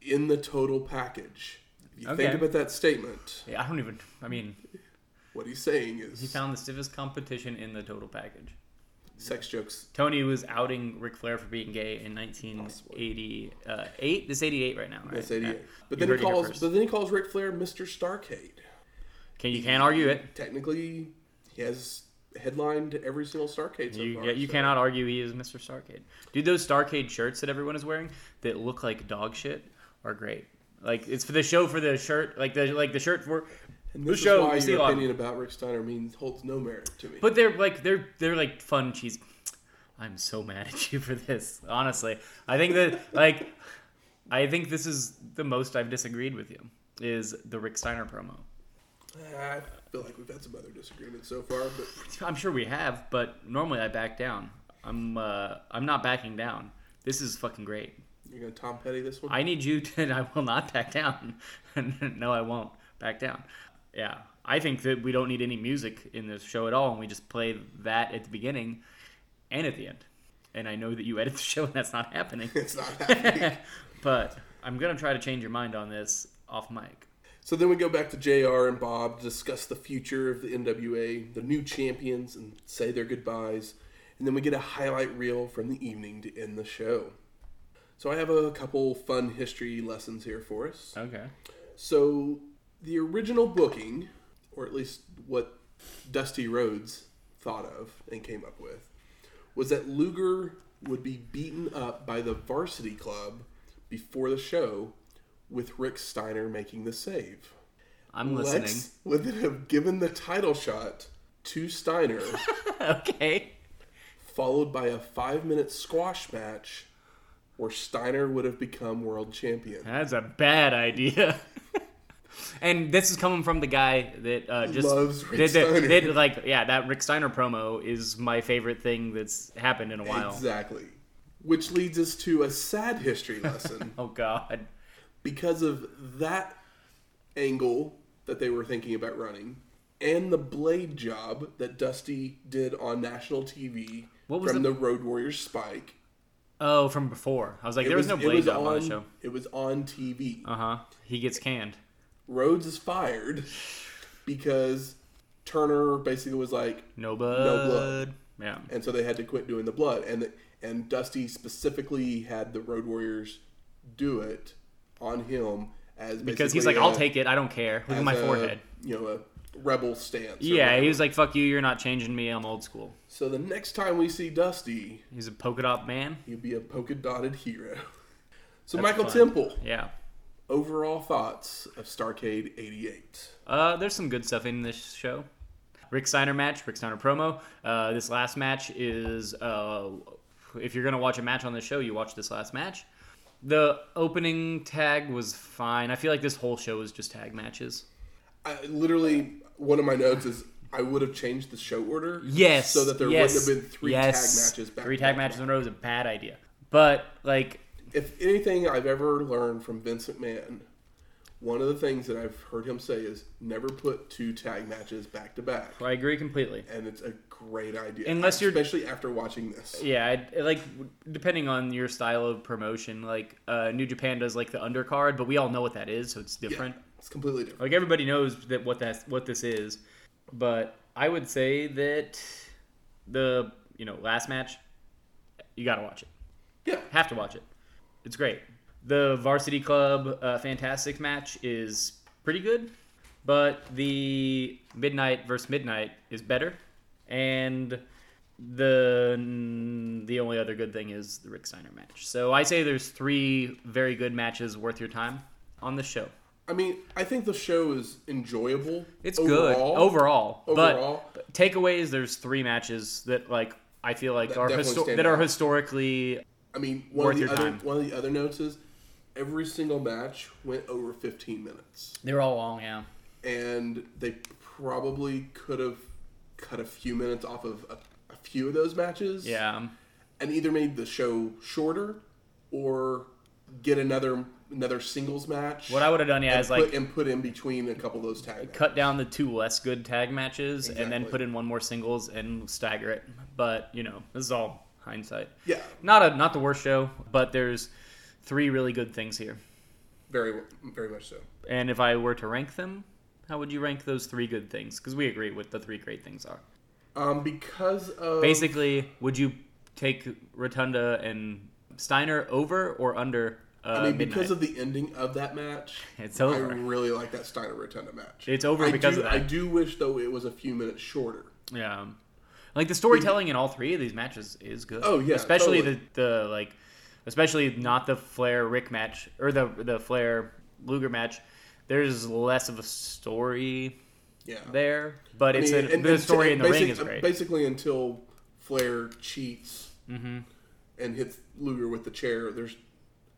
in the total package. If you think about that statement, Yeah, I don't even. I mean, what he's saying is he found the stiffest competition in the total package. sex jokes Tony was outing Ric Flair for being gay in 1988. This 88 right now, right? That's 88. Yeah. But You then he heard it here calls but then he calls Ric Flair Mr. Starcade. Can you can't argue it? Technically, he has headlined every single Starcade so You, far. yeah, you so- cannot argue he is Mr. Starcade. Dude, those Starcade shirts that everyone is wearing that look like dog shit are great. Like it's for the show for the shirt, like the like the shirt for And the this is why you see a your opinion about Rick Steiner means holds no merit to me. But they're like they're they're like fun cheese. I'm so mad at you for this. Honestly, I think that like I think this is the most I've disagreed with you is the Rick Steiner promo. I feel like we've had some other disagreements so far, but I'm sure we have, but normally I back down. I'm uh, I'm not backing down. This is fucking great. you're gonna Tom Petty this one. I need you to. I will not back down. no, I won't back down. Yeah, I think that we don't need any music in this show at all, and we just play that at the beginning and at the end. And I know that you edit the show, and that's not happening. it's not happening. but I'm gonna try to change your mind on this. off mic. So then we go back to JR and Bob to discuss the future of the NWA, the new champions, and say their goodbyes. And then we get a highlight reel from the evening to end the show. So I have a couple fun history lessons here for us. Okay. So the original booking, or at least what Dusty Rhodes thought of and came up with, was that Luger would be beaten up by the varsity club before the show, with Rick Steiner making the save. I'm listening. Lex would then have given the title shot to Steiner, okay. followed by a five minute squash match where Steiner would have become world champion. That's a bad idea. and this is coming from the guy that uh, just Loves Rick did, Steiner. did like yeah that Rick Steiner promo is my favorite thing that's happened in a while. Exactly. Which leads us to a sad history lesson. Oh God. because of that angle that they were thinking about running and the blade job that Dusty did on national TV What was from the- the Road Warriors Spike. Oh, from before. I was like, It there was, no blade was job on, the show. It was on TV. Uh huh. He gets canned. Rhodes is fired because Turner basically was like, No blood. No blood. Yeah. and so they had to quit doing the blood. And the, and Dusty specifically had the Road Warriors do it on him as Because he's like, I'll take it. I don't care. Look at my a, forehead. You know, a rebel stance. Yeah, whatever. he was like, "Fuck you, you're not changing me. I'm old school." So the next time we see Dusty, He's a polka dot man. he'll be a polka dotted hero. So That's Michael fun. Temple, Yeah. Overall thoughts of Starcade '88. Uh, there's some good stuff in this show. Rick Steiner match, Rick Steiner promo. Uh, this last match is, uh, if you're gonna watch a match on the show, you watch this last match. The opening tag was fine. I feel like this whole show is just tag matches. I, literally, one of my notes is I would have changed the show order. Yes. So that there yes, wouldn't have been three yes. tag matches back. Three tag back matches to in a row is a bad idea. But like, back. If anything I've ever learned from Vincent McMahon, one of the things that I've heard him say is never put two tag matches back to back. I agree completely. And it's a great idea. Unless you're- especially after watching this. Yeah, I, like depending on your style of promotion, like uh, New Japan does like the undercard, but we all know what that is, so it's different. It's completely different. Like everybody knows that what that's what this is, but I would say that the you know last match, you gotta watch it. Yeah. Have to watch it. It's great. The Varsity Club uh, Fantastic match is pretty good, but the Midnight versus Midnight is better, and the the only other good thing is the Rick Steiner match. So I say there's three very good matches worth your time on the show. I mean, I think the show is enjoyable. It's good overall. overall, Overall. but takeaways there's three matches that like I feel like That are histo- that are historically I mean, one Worth of the your other time. one of the other notes is every single match went over 15 minutes, They were all long. Yeah, and they probably could have cut a few minutes off of a, a few of those matches. yeah. and either made the show shorter or get another another singles match. What I would have done, yeah, and is put, like and put in between a couple of those tag matches. cut down the two less good tag matches and then put in one more singles and stagger it. But you know, this is all hindsight. Yeah, Not a not the worst show, but there's three really good things here. very very much so. And if I were to rank them, how would you rank those three good things? Because we agree what the three great things are. Um, because of Basically, would you take Rotunda and Steiner over or under? Uh, I mean, Midnight? because of the ending of that match, It's over. I really like that Steiner Rotunda match. It's over I because do, of that. I do wish though it was a few minutes shorter. Yeah. Like the storytelling in all three of these matches is good. Oh, yeah, especially totally. the the like, especially not the Flair Rick match or the the Flair Luger match. There's less of a story Yeah, there, but it's mean, a, and- the and story in the basic- ring is great. Basically, until Flair cheats Mm-hmm. and hits Luger with the chair, there's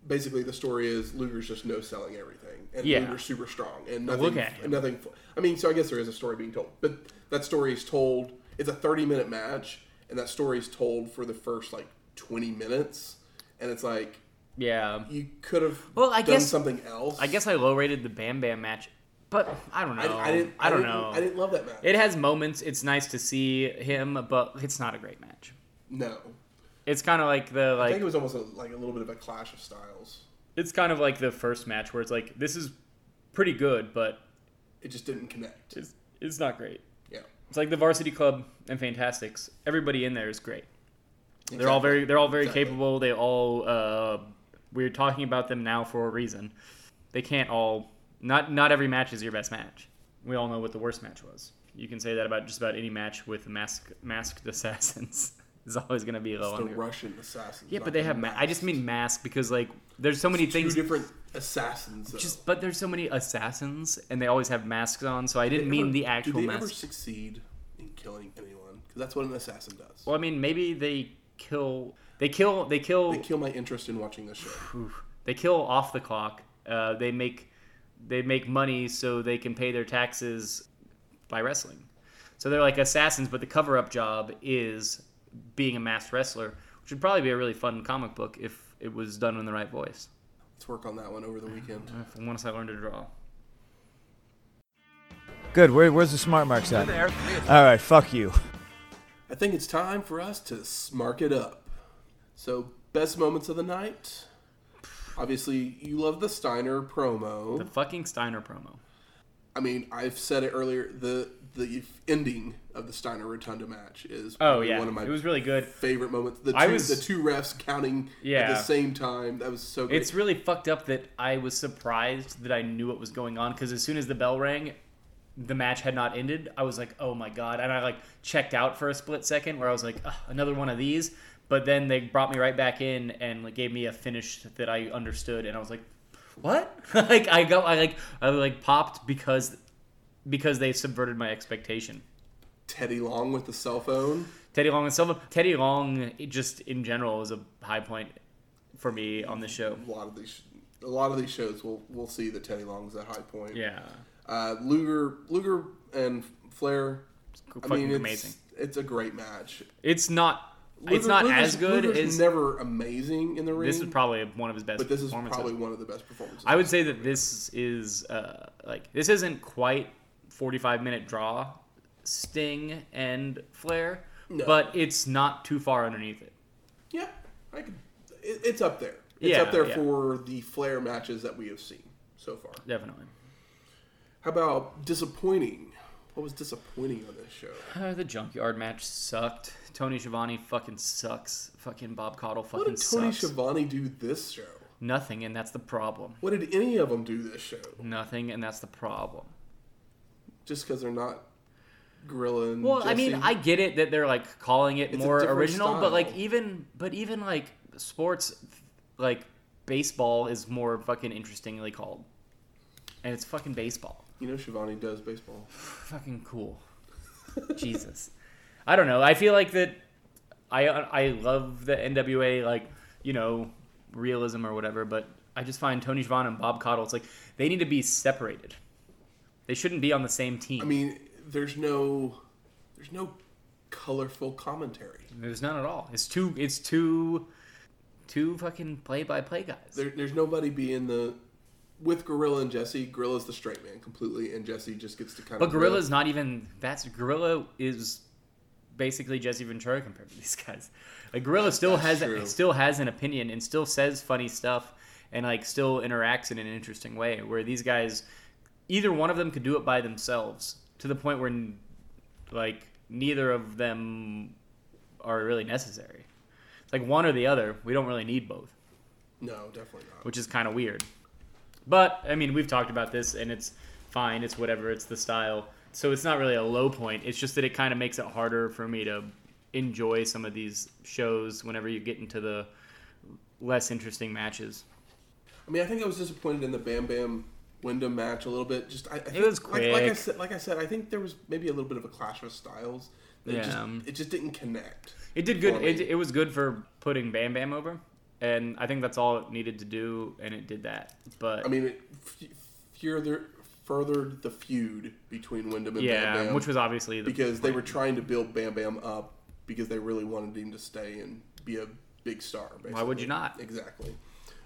basically the story is Luger's just no selling everything, and Yeah. Luger's super strong, and nothing. Look at him. Nothing. I mean, so I guess there is a story being told, but that story is told. It's a 30 minute match, and that story is told for the first like 20 minutes, and it's like yeah. you could have Well, I done guess- something else. I guess I low rated the Bam Bam match, but I don't know. I, I didn't. I don't didn't- know. I didn't love that match. It has moments. It's nice to see him, but it's not a great match. no, It's kind of like the like I think it was almost a, like a little bit of a clash of styles. it's kind of like the first match where it's like this is pretty good, but It just didn't connect. it's it's not great. It's like the Varsity Club and Fantastics. Everybody in there is great. They're all very they're all very Exactly. capable. They all uh, we're talking about them now for a reason. They can't all not not every match is your best match. We all know what the worst match was. You can say that about just about any match with mask, masked assassins. It's always going to be low the on your. Russian assassins. Yeah, but they have. Ma- I just mean mask because like there's so many two things. different assassins. Though. Just but there's so many assassins and they always have masks on. So I didn't mean ever- the actual Do they mask. ever succeed in killing anyone? Because that's what an assassin does. Well, I mean maybe they kill. They kill. They kill. They kill my interest in watching the show. They kill off the clock. Uh, they make they make money so they can pay their taxes by wrestling. So they're like assassins, but the cover up job is being a masked wrestler, which would probably be a really fun comic book if it was done in the right voice. Let's work on that one over the weekend. Once I learn to draw. Good. Where, where's the smart marks at? All right. Fuck you. I think it's time for us to smark it up. So, best moments of the night. Obviously, you love the Steiner promo. The fucking Steiner promo. I mean, I've said it earlier. The the ending of the Steiner Rotunda match is Oh yeah, one of my it was really good. favorite moments. The two, I was- the two refs counting yeah. at the same time. That was so great. It's really fucked up that I was surprised that I knew what was going on because as soon as the bell rang, the match had not ended. I was like, "Oh my god!" And I like checked out for a split second where I was like, "Another one of these." But then they brought me right back in and like, gave me a finish that I understood, and I was like, "What?" like I go, I like, I like popped because because they subverted my expectation. Teddy Long with the cell phone. Teddy Long and Silva. Teddy Long, just in general, is a high point for me on the show. A lot of these, a lot of these shows, we'll we'll see that Teddy Long's at high point. Yeah. Uh, Luger, Luger and Flair. I fucking mean, it's, amazing. It's a great match. It's not. it's not Luger's- as good Luger's as never amazing in the ring. this is probably one of his best but this is probably one of the best performances. I would say that this is uh, like this isn't quite 45 minute draw, Sting and Flair, No. but it's not too far underneath it. yeah, I could. It, it's up there. It's Yeah, up there yeah. for the Flair matches that we have seen so far. Definitely. How about disappointing? What was disappointing on this show? Uh, the junkyard match sucked. Tony Schiavone fucking sucks. Fucking Bob Caudle fucking sucks. What did Tony sucks. Schiavone do this show? Nothing, and that's the problem. What did any of them do this show? Nothing, and that's the problem. Just because they're not Gorilla Well, I mean, I get it that they're like calling it It's more original, but like even but even like sports like baseball is more fucking interestingly called. And it's fucking baseball. you know Schiavone does baseball. Fucking cool. Jesus. I don't know. I feel like that I I love the NWA like, you know, realism or whatever, but I just find Tony Schiavone and Bob Caudle it's like they need to be separated. They shouldn't be on the same team. I mean, there's no, there's no colorful commentary. There's none at all. It's too. It's too. Two fucking play-by-play guys. There, there's nobody being the with Gorilla and Jesse. Gorilla's the straight man completely, and Jesse just gets to kind but of. But Gorilla's not even. That's Gorilla is basically Jesse Ventura compared to these guys. Like Gorilla still that's has true. still has an opinion and still says funny stuff and like still interacts in an interesting way. Where these guys, either one of them could do it by themselves to the point where like neither of them are really necessary. It's like one or the other. We don't really need both. No, definitely not. which is kind of weird. But I mean, we've talked about this, and it's fine. It's whatever. It's the style. So it's not really a low point. It's just that it kind of makes it harder for me to enjoy some of these shows whenever you get into the less interesting matches. I mean, I think I was disappointed in the Bam Bam Windham match a little bit. Just I, I think, was Like, like I quick. said, like I said, I think there was maybe a little bit of a clash of styles. It Yeah. just, it just didn't connect. It did good. It, it was good for putting Bam Bam over, and I think that's all it needed to do, and it did that. But I mean, it f- further furthered the feud between Windham and yeah, Bam Bam which was obviously the because they were trying to build Bam Bam up because they really wanted him to stay and be a big star. Basically. Why would you not? Exactly.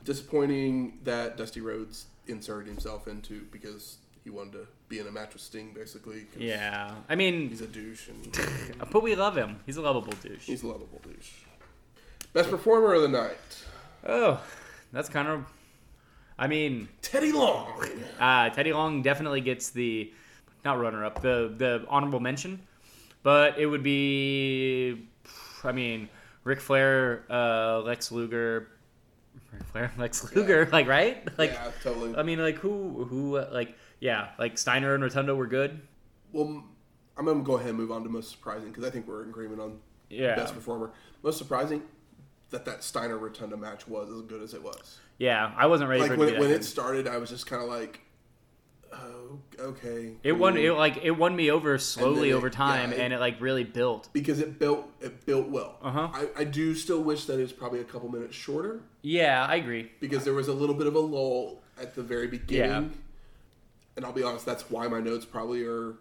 Disappointing that Dusty Rhodes inserted himself into because he wanted to be in a match with Sting, basically. Yeah, I mean, He's a douche and but we love him. He's a lovable douche. he's a lovable douche. Best performer of the night. Oh, that's kind of. I mean, Teddy Long. uh, Teddy Long definitely gets the not runner up, the the honorable mention, but it would be, I mean, Ric Flair, uh, Lex Luger, Flair, Lex Luger, like right, like yeah, totally. I mean, like who who like yeah, like Steiner and Rotundo were good. well, I'm gonna go ahead and move on to most surprising because I think we're in agreement on Yeah, best performer. Most surprising that that Steiner Rotunda match was as good as it was. yeah. I wasn't ready Like for when it, when it started, I was just kind of like, oh, okay. It won. It like it won me over slowly it- over time, yeah, it- and it like really built. because it built it built well. Uh-huh. I, I do still wish that it was probably a couple minutes shorter Yeah, I agree. because there was a little bit of a lull at the very beginning. Yeah. And I'll be honest, that's why my notes probably are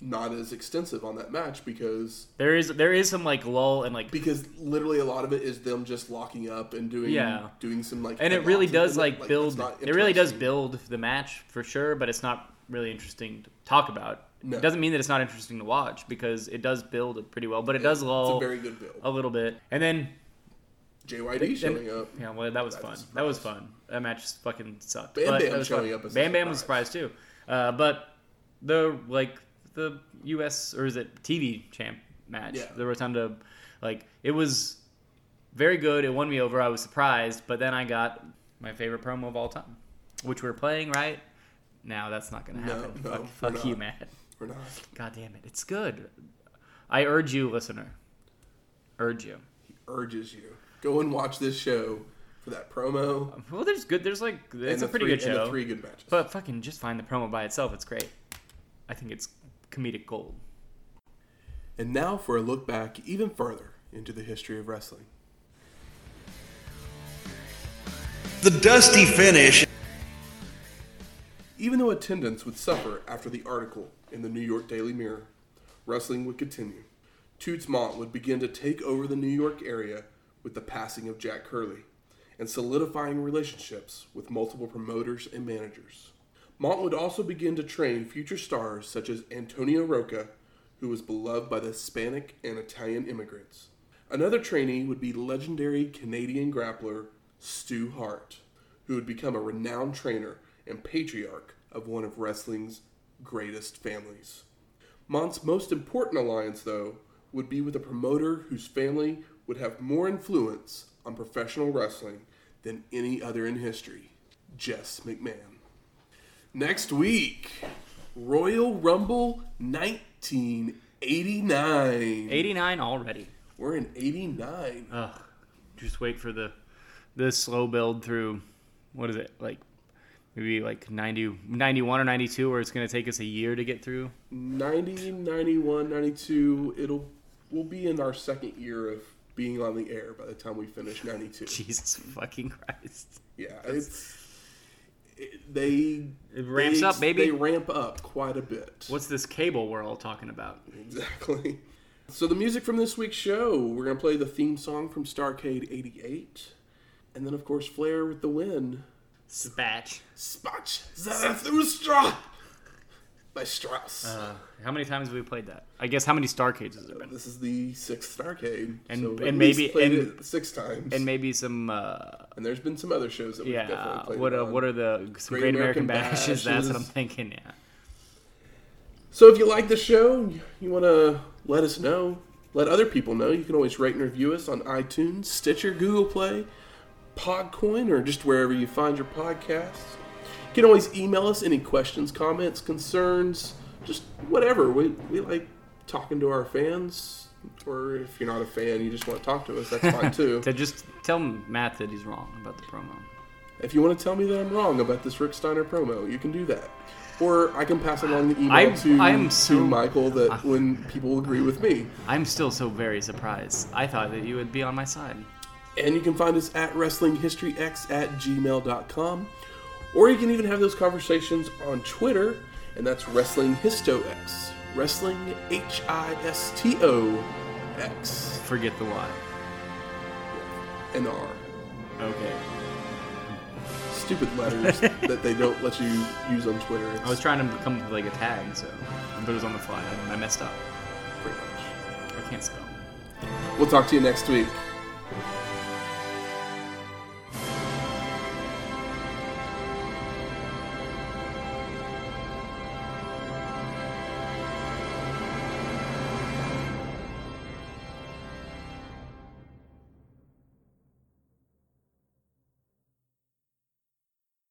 not as extensive on that match because There is there is some like lull and like because literally a lot of it is them just locking up and doing Yeah. doing some like and it really does that- like build. It really does build the match for sure, but it's not really interesting to talk about. No. It doesn't mean that it's not interesting to watch because it does build it pretty well, but it does It's lull a very good build. a little bit, and then JYD showing up. Yeah, well, that was That's fun. That was fun. That match just fucking sucked. Bam but Bam showing fun. up Bam Bam was surprised too. Uh, but the like the U.S. or is it TV champ match? Yeah. The Rotunda, like it was very good. It won me over. I was surprised, but then I got my favorite promo of all time, which we're playing right now. That's not gonna happen. no, fuck we're fuck you. Matt. We're not. God damn it, it's good. I urge you, listener. Urge you. He urges you go and watch this show for that promo. Um, well, there's good. There's like it's a pretty three, good show. three good matches. But fucking just find the promo by itself. It's great. I think it's comedic gold. And now for a look back even further into the history of wrestling. The dusty finish. Even though attendance would suffer after the article in the New York Daily Mirror, wrestling would continue. Toots Mondt would begin to take over the New York area with the passing of Jack Curley and solidifying relationships with multiple promoters and managers. Mondt would also begin to train future stars such as Antonio Rocca, who was beloved by the Hispanic and Italian immigrants. Another trainee would be legendary Canadian grappler Stu Hart, who would become a renowned trainer and patriarch of one of wrestling's greatest families. Mondt's most important alliance, though, would be with a promoter whose family would have more influence on professional wrestling than any other in history Jess McMahon. Next week, Royal Rumble 1989. 89 already. We're in 89. Ugh. Just wait for the the slow build through. What is it like? Maybe like 90, 91 or 92, where it's going to take us a year to get through. 90, 91, 92. It'll we'll be in our second year of being on the air by the time we finish 92. Jesus fucking Christ. Yeah, it's it, they It ramps they- up, baby. They ramp up quite a bit. What's this cable we're all talking about? Exactly. So the music from this week's show, we're gonna play the theme song from Starcade '88, and then of course Flair with the win. Spatch. Spatch Zarathustra by Strauss. Uh, how many times have we played that? I guess how many Starcades has there been? this is the sixth Starcade, And- so and maybe- and- it six times. And maybe some, uh, And there's been some other shows that we've yeah. definitely played. What are, what are the Great Great, American, American Bashes? That's what I'm thinking. Yeah. So if you like the show, you want to let us know, let other people know, you can always rate and review us on iTunes, Stitcher, Google Play, Podcoin, or just wherever you find your podcasts. You can always email us any questions, comments, concerns, just whatever. We, we like talking to our fans. Or if you're not a fan, you just want to talk to us, that's fine too. To just tell Matt that he's wrong about the promo. if you want to tell me that I'm wrong about this Rick Steiner promo, you can do that. Or I can pass along the email I- to, I am to Michael that when people agree with me. I'm still so very surprised. I thought that you would be on my side. And you can find us at WrestlingHistoryX at gmail.com. Or you can even have those conversations on Twitter, and that's Wrestling HistoX. Wrestling H I S T O X. Forget the Y. and R. Okay. Stupid letters that they don't let you use on Twitter. It's I was trying to come up with like a tag, so but it was on the fly and I messed up. pretty much. I can't spell. We'll talk to you next week.